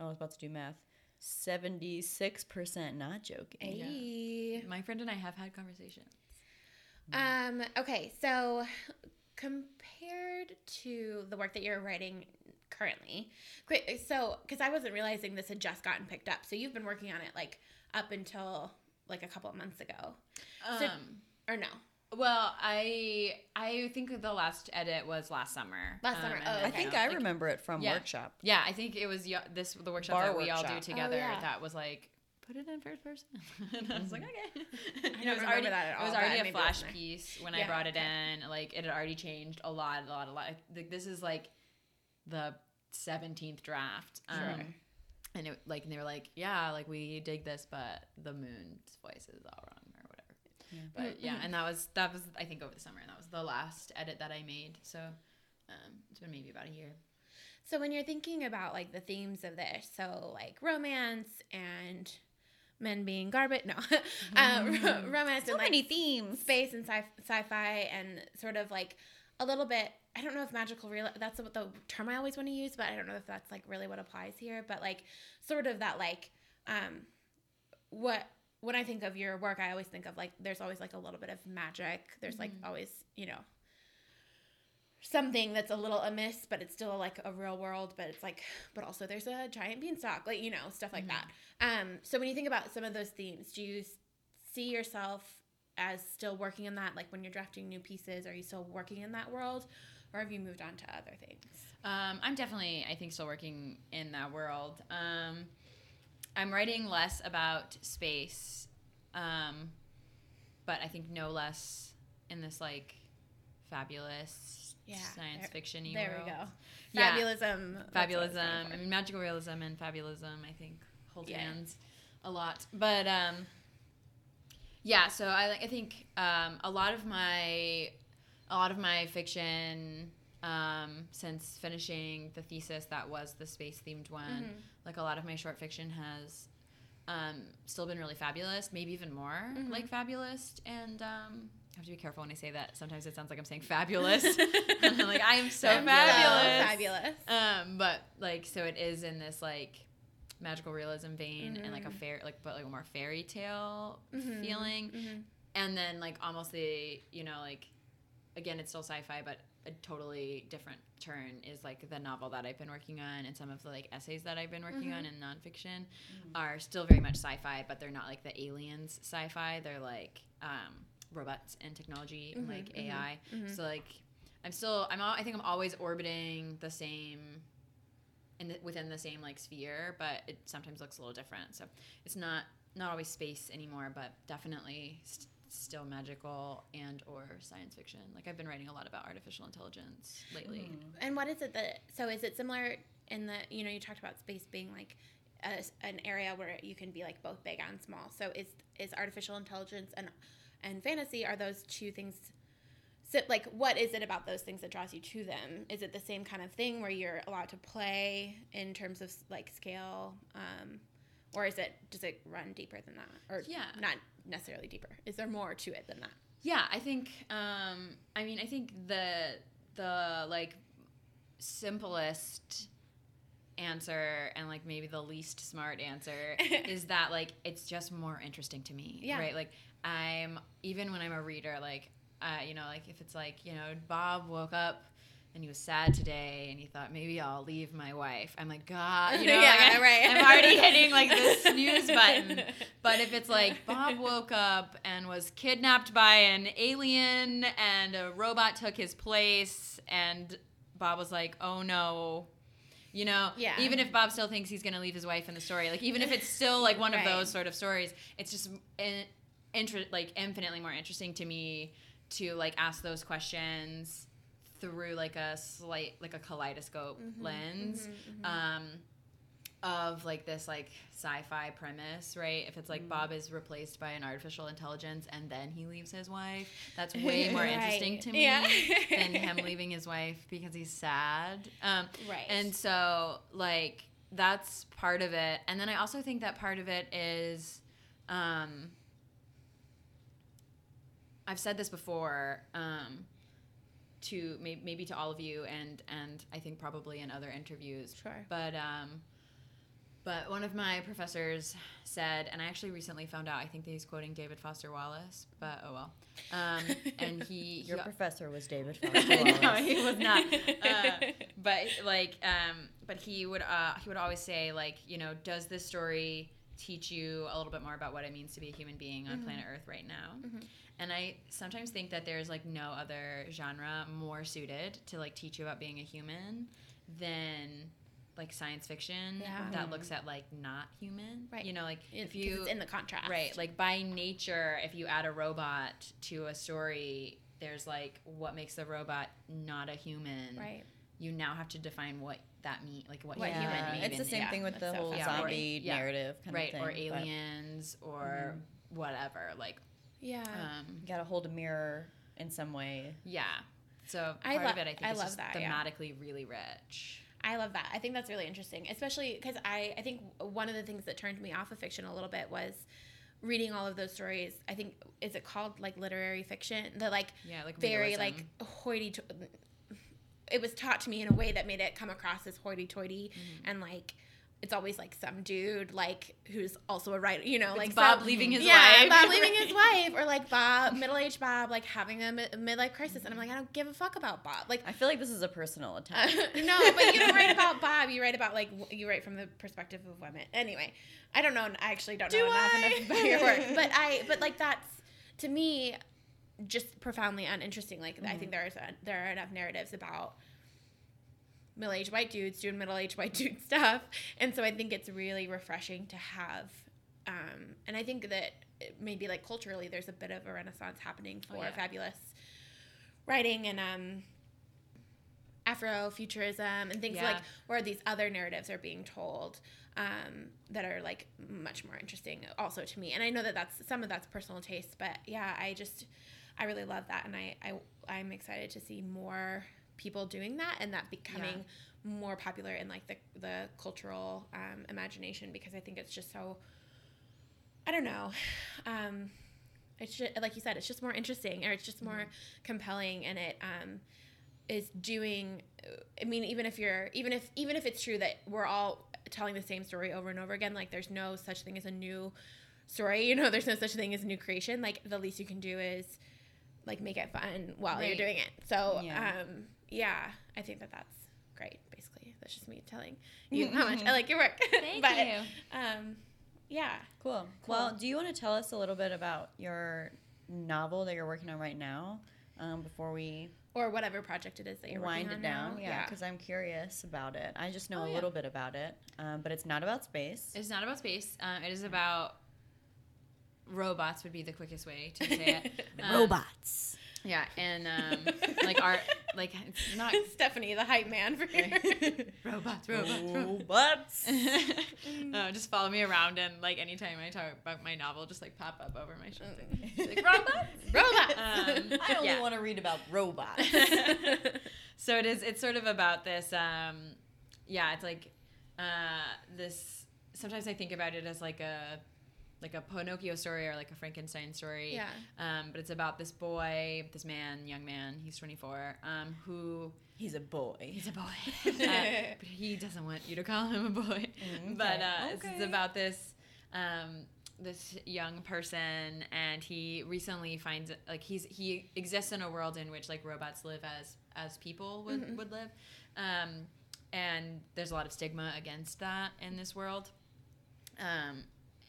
[SPEAKER 1] I was about to do math. Seventy-six percent not joking.
[SPEAKER 2] Hey.
[SPEAKER 3] My friend and I have had conversations.
[SPEAKER 2] Um, okay, so compared to the work that you're writing currently, quick, so because I wasn't realizing this had just gotten picked up, so you've been working on it like up until like a couple of months ago, So-
[SPEAKER 3] Um,
[SPEAKER 2] or no?
[SPEAKER 3] Well, I I think the last edit was last summer.
[SPEAKER 2] Last summer,
[SPEAKER 3] and
[SPEAKER 2] oh,
[SPEAKER 3] then,
[SPEAKER 1] I think I
[SPEAKER 3] like-
[SPEAKER 1] remember it from
[SPEAKER 3] Yeah.
[SPEAKER 1] workshop.
[SPEAKER 3] Yeah, I think it was y- this the workshop
[SPEAKER 1] Bar
[SPEAKER 3] that we all do together.
[SPEAKER 2] Oh, yeah.
[SPEAKER 3] That was like put it in first person, *laughs* and I was like, okay. *laughs*
[SPEAKER 2] I
[SPEAKER 3] know,
[SPEAKER 2] don't
[SPEAKER 3] it was
[SPEAKER 2] remember
[SPEAKER 3] already,
[SPEAKER 2] that at
[SPEAKER 3] It was already a flash piece when I brought it
[SPEAKER 2] okay.
[SPEAKER 3] in. Like it had already changed a lot, a lot, a lot. Like, this is like the seventeenth draft. Um,
[SPEAKER 2] Sure.
[SPEAKER 3] And it like and they were like, yeah, like we dig this, but the moon's voice is all wrong or whatever.
[SPEAKER 1] Yeah.
[SPEAKER 3] But yeah, and that was that was I think over the summer, and that was the last edit that I made. So um, it's been maybe about a year.
[SPEAKER 2] So when you're thinking about like the themes of this, so like romance and men being garbage, no, uh, *laughs* ro- romance
[SPEAKER 1] So
[SPEAKER 2] and like
[SPEAKER 1] many themes.
[SPEAKER 2] space and sci- sci-fi and sort of like a little bit i don't know if magical real that's what the term i always want to use but i don't know if that's like really what applies here but like sort of that like um what when i think of your work i always think of like there's always like a little bit of magic. There's like always you know something that's a little amiss but it's still like a real world but it's like but also there's a giant beanstalk like you know stuff like that. Um so when you think about some of those themes do you see yourself as still working in that like when you're drafting new pieces are you still working in that world or have you moved on to other things?
[SPEAKER 3] Um, I'm definitely, I think, still working in that world. Um, I'm writing less about space, um, but I think no less in this like fabulous
[SPEAKER 2] Yeah,
[SPEAKER 3] science
[SPEAKER 2] there-
[SPEAKER 3] fiction
[SPEAKER 2] there
[SPEAKER 3] world.
[SPEAKER 2] we go fabulism I
[SPEAKER 3] Fabulism. I mean, magical realism and fabulism. I think hold
[SPEAKER 2] Yeah.
[SPEAKER 3] hands a lot, but um, yeah. So I. I think um, a lot of my a lot of my fiction um, since finishing the thesis that was the space themed one,
[SPEAKER 2] Mhm.
[SPEAKER 3] Like a lot of my short fiction has um, still been really fabulous, maybe even more
[SPEAKER 2] Mhm.
[SPEAKER 3] like fabulous. And um, I have to be careful when I say that. Sometimes it sounds like I'm saying fabulous. *laughs* *laughs* like I am so
[SPEAKER 2] I'm
[SPEAKER 3] fabulous.
[SPEAKER 2] fabulous
[SPEAKER 3] Um, but like, so it is in this like magical realism vein and like a
[SPEAKER 2] Mhm.
[SPEAKER 3] fair, like, but like a more fairy tale
[SPEAKER 2] Mhm.
[SPEAKER 3] feeling.
[SPEAKER 2] Mhm.
[SPEAKER 3] And then like almost the, you know, like, again, it's still sci-fi, but a totally different turn is like the novel that I've been working on and some of the like essays that I've been working on in nonfiction are still very much sci-fi, but they're not like the aliens sci-fi. They're like, um, robots and technology and
[SPEAKER 2] Mhm,
[SPEAKER 3] like
[SPEAKER 2] mhm,
[SPEAKER 3] AI.
[SPEAKER 2] mhm.
[SPEAKER 3] So like I'm still I'm al- I think I'm always orbiting the same in the, within the same like sphere, but it sometimes looks a little different. So it's not not always space anymore, but definitely st- still magical and or science fiction. Like I've been writing a lot about artificial intelligence lately.
[SPEAKER 1] Mm.
[SPEAKER 2] And what is it that? So is it similar in the? You know, you talked about space being like a, an area where you can be like both big and small. So is is artificial intelligence and and fantasy are those two things? So like, what is it about those things that draws you to them? Is it the same kind of thing where you're allowed to play in terms of like scale, um, or is it does it run deeper than that, or
[SPEAKER 3] Yeah.
[SPEAKER 2] not necessarily deeper? Is there more to it than that?
[SPEAKER 3] Yeah, I think. Um, I mean, I think the the like simplest answer and like maybe the least smart answer *laughs* is that like it's just more interesting to me,
[SPEAKER 2] Yeah.
[SPEAKER 3] right? Like I'm even when I'm a reader, like uh, you know, like if it's like you know Bob woke up. And he was sad today, and he thought maybe I'll leave my wife. I'm like, God, you *laughs* know,
[SPEAKER 2] Yeah,
[SPEAKER 3] like, I-
[SPEAKER 2] right.
[SPEAKER 3] I'm already hitting like the *laughs* snooze button. But if it's like Bob woke up and was kidnapped by an alien and a robot took his place and Bob was like, "Oh no." You know,
[SPEAKER 2] Yeah.
[SPEAKER 3] even if Bob still thinks he's going to leave his wife in the story, like even if it's still like one
[SPEAKER 2] Right.
[SPEAKER 3] of those sort of stories, it's just in, inter- like infinitely more interesting to me to like ask those questions through like a slight like a kaleidoscope
[SPEAKER 2] Mhm,
[SPEAKER 3] lens
[SPEAKER 2] mhm, mhm.
[SPEAKER 3] um of like this like sci-fi premise right if it's like
[SPEAKER 2] Mm.
[SPEAKER 3] bob is replaced by an artificial intelligence and then he leaves his wife that's *laughs* way more
[SPEAKER 2] Right.
[SPEAKER 3] interesting to me
[SPEAKER 2] Yeah.
[SPEAKER 3] than him *laughs* leaving his wife because he's sad um
[SPEAKER 2] right.
[SPEAKER 3] and so like that's part of it and then i also think that part of it is um i've said this before um to may- maybe to all of you and and i think probably in other interviews
[SPEAKER 2] sure.
[SPEAKER 3] but um but one of my professors said and i actually recently found out i think that he's quoting david foster wallace but oh well um *laughs* and he,
[SPEAKER 1] Your
[SPEAKER 3] he
[SPEAKER 1] professor was David *laughs* Foster
[SPEAKER 3] no,
[SPEAKER 1] Wallace.
[SPEAKER 3] he was not. Uh, *laughs* but like, um, but he would uh, he would always say like, you know, does this story teach you a little bit more about what it means to be a human being on
[SPEAKER 2] Mhm.
[SPEAKER 3] planet Earth right now?
[SPEAKER 2] Mhm.
[SPEAKER 3] And I sometimes think that there's like no other genre more suited to like teach you about being a human than like science fiction
[SPEAKER 2] Yeah.
[SPEAKER 3] that
[SPEAKER 1] Mhm.
[SPEAKER 3] looks at like not human.
[SPEAKER 2] Right.
[SPEAKER 3] You know, like
[SPEAKER 2] It-
[SPEAKER 3] if
[SPEAKER 2] 'cause
[SPEAKER 3] you
[SPEAKER 2] it's in the contrast,
[SPEAKER 3] Right. Like by nature, if you add a robot to a story, there's like what makes the robot not a human.
[SPEAKER 2] right.
[SPEAKER 3] You now have to define what that mean, like what,
[SPEAKER 2] What
[SPEAKER 3] human
[SPEAKER 1] yeah, it's the same
[SPEAKER 2] yeah,
[SPEAKER 1] thing with the whole zombie
[SPEAKER 3] Yeah.
[SPEAKER 1] narrative kind
[SPEAKER 3] right
[SPEAKER 1] of
[SPEAKER 3] or
[SPEAKER 1] thing. but
[SPEAKER 3] aliens or whatever. Like,
[SPEAKER 2] Yeah.
[SPEAKER 3] um,
[SPEAKER 1] You gotta hold a mirror in some way.
[SPEAKER 3] yeah. So
[SPEAKER 2] I
[SPEAKER 3] part
[SPEAKER 2] lo-
[SPEAKER 3] of it, I think,
[SPEAKER 2] I
[SPEAKER 3] is
[SPEAKER 2] love
[SPEAKER 3] just
[SPEAKER 2] that, yeah.
[SPEAKER 3] thematically really rich.
[SPEAKER 2] I love that. I think that's really interesting, especially because I, I think one of the things that turned me off of fiction a little bit was reading all of those stories. I think is it called like literary fiction? The like
[SPEAKER 3] Yeah, like
[SPEAKER 2] very
[SPEAKER 3] realism.
[SPEAKER 2] like hoity. It was taught to me in a way that made it come across as hoity-toity
[SPEAKER 3] Mm-hmm.
[SPEAKER 2] and like it's always like some dude like who's also a writer, you know,
[SPEAKER 3] It's
[SPEAKER 2] like
[SPEAKER 3] Bob
[SPEAKER 2] some-
[SPEAKER 3] leaving his
[SPEAKER 2] yeah,
[SPEAKER 3] wife.
[SPEAKER 2] Bob leaving *laughs* his wife, or like Bob, middle-aged Bob, like having a mi- midlife crisis, and I'm like, I don't give a fuck about Bob. Like,
[SPEAKER 1] I feel like this is a personal
[SPEAKER 2] uh, *laughs*
[SPEAKER 1] attack.
[SPEAKER 2] no, but you don't write about *laughs* Bob. You write about like you write from the perspective of women. Anyway, I don't know. I actually don't
[SPEAKER 1] Do
[SPEAKER 2] know enough,
[SPEAKER 1] I?
[SPEAKER 2] enough about your work, but I but like that's to me just profoundly uninteresting. Like I think there is a, there are enough narratives about middle-aged white dudes doing middle-aged white dude *laughs* stuff, and so I think it's really refreshing to have. Um, and I think that maybe like culturally, there's a bit of a renaissance happening
[SPEAKER 3] Oh,
[SPEAKER 2] for
[SPEAKER 3] yeah.
[SPEAKER 2] fabulous writing and um, Afrofuturism and things
[SPEAKER 3] Yeah.
[SPEAKER 2] like where these other narratives are being told um, that are like much more interesting also to me. And I know that that's some of that's personal taste, but yeah, I just I really love that, and I, I I'm excited to see more people doing that and that becoming more popular in like the the cultural um, imagination because I think it's just so I don't know. Um, it's just, like you said, it's just more interesting or it's just more compelling, and it um, is doing. I mean, even if you're, even if even if it's true that we're all telling the same story over and over again, like there's no such thing as a new story. *laughs* You know, there's no such thing as a new creation. Like the least you can do is like make it fun while you're doing it. So
[SPEAKER 1] Yeah.
[SPEAKER 2] um, yeah, I think that that's great. Basically, that's just me telling you *laughs* how much I like your work. *laughs*
[SPEAKER 3] Thank
[SPEAKER 2] but,
[SPEAKER 3] you.
[SPEAKER 2] Um, yeah.
[SPEAKER 1] Cool. Well, do you want to tell us a little bit about your novel that you're working on right now um, before we
[SPEAKER 2] or whatever project it is that you're
[SPEAKER 1] wind
[SPEAKER 2] working
[SPEAKER 1] it
[SPEAKER 2] on
[SPEAKER 1] down?
[SPEAKER 2] now.
[SPEAKER 1] Yeah, because I'm curious about it. I just know
[SPEAKER 3] Oh,
[SPEAKER 1] a
[SPEAKER 3] yeah.
[SPEAKER 1] little bit about it, um, but it's not about space.
[SPEAKER 3] It's not about space. Um, it is about robots. Would be the quickest way to say it. Um, *laughs*
[SPEAKER 1] Robots.
[SPEAKER 3] Yeah, and um, like art, like it's not *laughs*
[SPEAKER 2] Stephanie, the hype man for here. *laughs*
[SPEAKER 3] robots, robots,
[SPEAKER 1] Robots.
[SPEAKER 3] uh, just follow me around and like anytime I talk about my novel, just like pop up over my shoulder. Like, robots.
[SPEAKER 2] Robots.
[SPEAKER 3] Um,
[SPEAKER 1] I only
[SPEAKER 3] yeah.
[SPEAKER 1] want to read about robots.
[SPEAKER 3] so it is. It's sort of about this. Um, yeah, it's like uh, this. Sometimes I think about it as like a like a Pinocchio story or like a Frankenstein story.
[SPEAKER 2] yeah.
[SPEAKER 3] Um, but it's about this boy, this man, young man. He's 24. Um, who
[SPEAKER 1] He's a boy.
[SPEAKER 3] he's a boy, *laughs* uh, but he doesn't want you to call him a boy.
[SPEAKER 1] Mm,
[SPEAKER 3] But
[SPEAKER 1] okay.
[SPEAKER 3] uh, it's about this. Um, this young person and he recently finds like he's he exists in a world in which like robots live as as people would,
[SPEAKER 2] Mhm.
[SPEAKER 3] would live um, and there's a lot of stigma against that in this world um,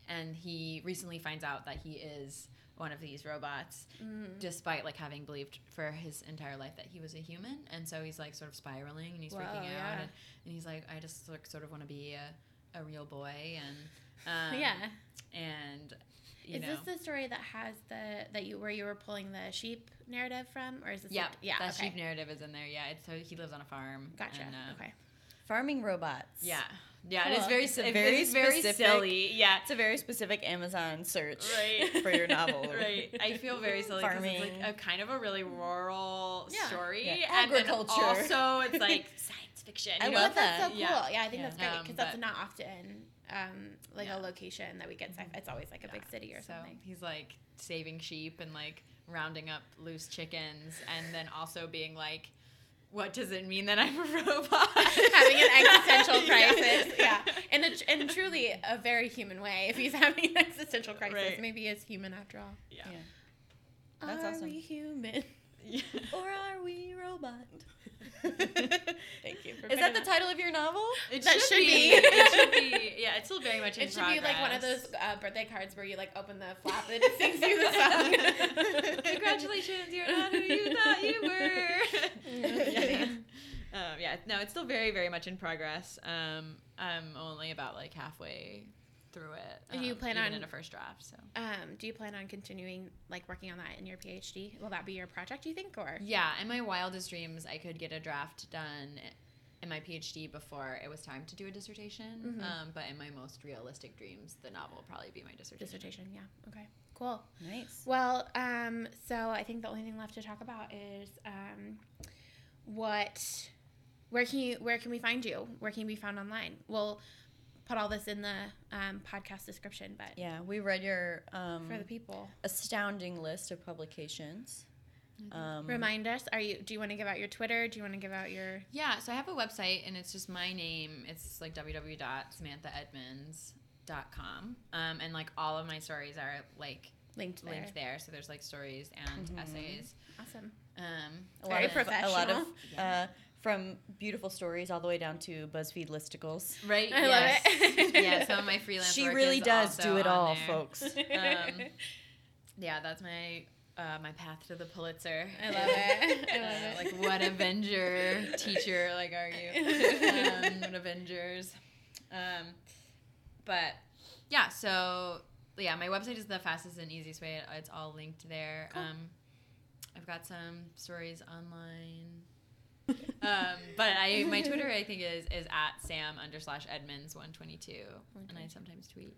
[SPEAKER 3] and he recently finds out that he is one of these robots
[SPEAKER 2] Mm.
[SPEAKER 3] despite like having believed for his entire life that he was a human and so he's like sort of spiraling and he's
[SPEAKER 2] Wow,
[SPEAKER 3] freaking out
[SPEAKER 2] yeah.
[SPEAKER 3] and, and he's like i just like, sort of want to be a, a real boy and um, *laughs*
[SPEAKER 2] yeah.
[SPEAKER 3] and you
[SPEAKER 2] Is
[SPEAKER 3] know
[SPEAKER 2] this the story that has the that you where you were pulling the sheep narrative from, or is this?
[SPEAKER 3] yeah
[SPEAKER 2] a- yeah.
[SPEAKER 3] that
[SPEAKER 2] okay.
[SPEAKER 3] sheep narrative is in there yeah it's so he lives on a farm
[SPEAKER 2] Gotcha.
[SPEAKER 3] and, uh,
[SPEAKER 2] okay.
[SPEAKER 1] Farming robots.
[SPEAKER 3] yeah yeah it is
[SPEAKER 1] Cool.
[SPEAKER 3] very
[SPEAKER 1] It's a very
[SPEAKER 3] is very
[SPEAKER 1] specific-
[SPEAKER 3] silly yeah
[SPEAKER 1] It's a very specific Amazon search *laughs*
[SPEAKER 3] right
[SPEAKER 1] for your novel. *laughs*
[SPEAKER 3] right i feel very silly because it's
[SPEAKER 1] Farming.
[SPEAKER 3] like a kind of a really rural
[SPEAKER 2] Yeah.
[SPEAKER 3] story
[SPEAKER 1] Yeah.
[SPEAKER 3] and then
[SPEAKER 1] Agriculture.
[SPEAKER 3] also it's *laughs* like science fiction
[SPEAKER 1] I
[SPEAKER 3] you
[SPEAKER 1] love
[SPEAKER 3] know?
[SPEAKER 2] But that's so
[SPEAKER 1] that.
[SPEAKER 2] cool.
[SPEAKER 3] Yeah.
[SPEAKER 2] Yeah, I think
[SPEAKER 1] Yeah.
[SPEAKER 2] that's great
[SPEAKER 3] Um,
[SPEAKER 2] because that's not often um, like
[SPEAKER 3] Yeah.
[SPEAKER 2] a location that we get. Sci- it's always like a big city or
[SPEAKER 3] so
[SPEAKER 2] something.
[SPEAKER 3] he's like saving sheep and like rounding up loose chickens and then also being like what does it mean that i'm a *laughs* robot
[SPEAKER 2] having an existential *laughs*
[SPEAKER 3] Yeah.
[SPEAKER 2] crisis. Yeah, in a, in truly a very human way. If he's *laughs* having an existential crisis,
[SPEAKER 3] Right.
[SPEAKER 2] maybe he is human after all.
[SPEAKER 3] yeah,
[SPEAKER 1] Yeah. That's
[SPEAKER 2] are
[SPEAKER 1] awesome.
[SPEAKER 2] we human?
[SPEAKER 3] Yeah.
[SPEAKER 1] Or are we robot?
[SPEAKER 2] Thank you. For
[SPEAKER 1] Is that the title of your novel?
[SPEAKER 3] It
[SPEAKER 2] That
[SPEAKER 3] should,
[SPEAKER 2] should
[SPEAKER 3] be.
[SPEAKER 2] be.
[SPEAKER 3] it should be. Yeah, it's still very much in progress.
[SPEAKER 2] It should be like one of those uh, birthday cards where you like open the flap and it sings you the song. *laughs*
[SPEAKER 3] Congratulations, you're not who you thought you were. yeah. *laughs* Um, yeah, no, it's still very, very much in progress. Um, I'm only about like halfway through it.
[SPEAKER 2] And you
[SPEAKER 3] um,
[SPEAKER 2] plan
[SPEAKER 3] even
[SPEAKER 2] on-
[SPEAKER 3] in a first draft? So
[SPEAKER 2] Um, do you plan on continuing like working on that in your PhD? Will that be your project? Do you think, or
[SPEAKER 3] yeah, in my wildest dreams, I could get a draft done in my PhD before it was time to do a dissertation.
[SPEAKER 2] Mhm.
[SPEAKER 3] Um, but in my most realistic dreams, the novel will probably be my dissertation.
[SPEAKER 2] dissertation? Yeah. Okay. Cool.
[SPEAKER 1] Nice.
[SPEAKER 2] Well, um, so I think the only thing left to talk about is um, what, where can you, where can we find you? Where can you be found online? We'll put all this in the um, podcast description, but
[SPEAKER 1] Yeah, we read your um,
[SPEAKER 2] for the people,
[SPEAKER 1] astounding list of publications. Um,
[SPEAKER 2] remind us. Are you? Do you want to give out your Twitter? Do you want to give out your?
[SPEAKER 3] Yeah, so I have a website and it's just my name. It's like www.samanthaedmonds.com. Um, and like all of my stories are like
[SPEAKER 2] Linked there.
[SPEAKER 3] linked there. So there's like stories and
[SPEAKER 1] Mhm.
[SPEAKER 3] essays.
[SPEAKER 2] Awesome.
[SPEAKER 3] Um,
[SPEAKER 1] a
[SPEAKER 2] Very
[SPEAKER 1] lot of, A lot of uh, from beautiful stories all the way down to BuzzFeed listicles.
[SPEAKER 3] right.
[SPEAKER 2] I
[SPEAKER 3] yes.
[SPEAKER 2] love it.
[SPEAKER 3] yeah, some of my *laughs* freelance
[SPEAKER 1] She
[SPEAKER 3] work
[SPEAKER 1] really
[SPEAKER 3] is
[SPEAKER 1] does
[SPEAKER 3] also
[SPEAKER 1] do it all,
[SPEAKER 3] there.
[SPEAKER 1] folks.
[SPEAKER 3] Um, *laughs* Yeah, that's my uh, my path to the Pulitzer.
[SPEAKER 2] I love it. I love *laughs*
[SPEAKER 3] Uh,
[SPEAKER 2] it.
[SPEAKER 3] Like what Avenger teacher like are you? *laughs* Um, what Avengers? Um, but yeah, so yeah, my website is the fastest and easiest way. It's all linked there.
[SPEAKER 2] Cool.
[SPEAKER 3] Um, I've got some stories online. um, but I my Twitter I think is is at Sam under slash Edmonds one twenty two, and I sometimes tweet.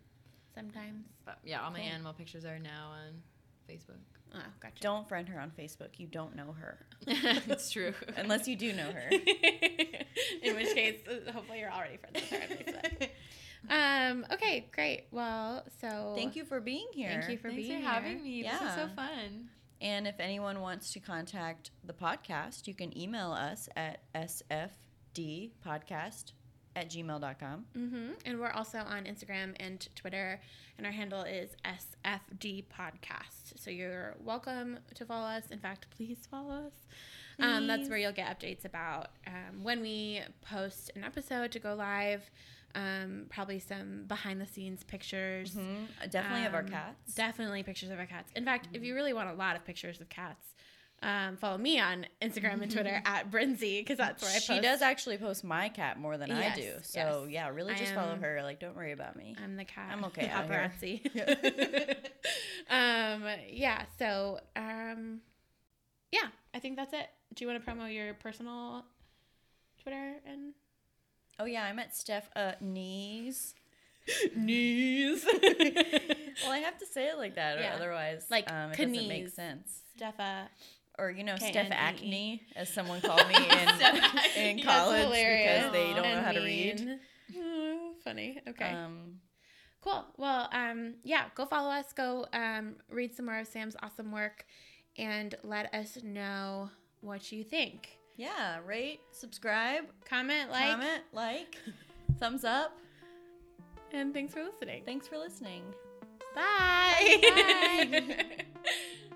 [SPEAKER 2] Sometimes.
[SPEAKER 3] But yeah, all my animal pictures are now on Facebook.
[SPEAKER 2] Oh, gotcha.
[SPEAKER 1] Don't friend her on Facebook. You don't know her. *laughs*
[SPEAKER 3] it's true. *laughs*
[SPEAKER 1] Unless you do know her. *laughs*
[SPEAKER 2] In which case, uh, hopefully, you're already friends with her on Facebook. Um. Okay. Great. Well, so
[SPEAKER 1] Thank you for being here.
[SPEAKER 2] Thank you for
[SPEAKER 3] Thanks
[SPEAKER 2] being
[SPEAKER 3] for having
[SPEAKER 2] here.
[SPEAKER 3] me. This is so fun.
[SPEAKER 1] And if anyone wants to contact the podcast, you can email us at sfdpodcast at gmail.com.
[SPEAKER 2] Mm-hmm. And we're also on Instagram and Twitter, and our handle is SFD Podcast. So you're welcome to follow us. In fact, please follow us. Um, that's where you'll get updates about um, when we post an episode to go live. um, probably some behind the scenes pictures.
[SPEAKER 1] Mhm. Definitely of our
[SPEAKER 2] Um,
[SPEAKER 1] cats.
[SPEAKER 2] Definitely pictures of our cats. In fact, if you really want a lot of pictures of cats, um, follow me on Instagram and Twitter *laughs* at Brinzy because that's where I post.
[SPEAKER 1] she does actually post my cat more than I do. So
[SPEAKER 2] yes.
[SPEAKER 1] yeah, really just follow her. Like, don't worry about me.
[SPEAKER 2] I'm the cat.
[SPEAKER 1] I'm okay. *laughs*
[SPEAKER 2] Paparazzi. *laughs* um, yeah. So, um, yeah, I think that's it. Do you want to promo your personal Twitter and
[SPEAKER 1] Oh yeah, I'm at Steph uh, knees.
[SPEAKER 2] knees?
[SPEAKER 1] Well, I have to say it like that, or
[SPEAKER 2] Yeah.
[SPEAKER 1] otherwise,
[SPEAKER 2] Like
[SPEAKER 1] um, it doesn't make sense.
[SPEAKER 2] Steffa.
[SPEAKER 1] Or you know, Steph
[SPEAKER 2] K-N-E-E.
[SPEAKER 1] Acne, as someone *laughs* called me in in college because they don't know how to read.
[SPEAKER 2] Oh, funny. Okay.
[SPEAKER 1] Um,
[SPEAKER 2] Cool. Well, um, yeah, go follow us. Go um, read some more of Sam's awesome work and let us know what you think.
[SPEAKER 1] yeah, rate, subscribe,
[SPEAKER 2] Comment, like,
[SPEAKER 1] comment, like, *laughs* thumbs up.
[SPEAKER 2] and thanks for listening.
[SPEAKER 1] Thanks for listening.
[SPEAKER 2] Bye.
[SPEAKER 1] Bye. *laughs*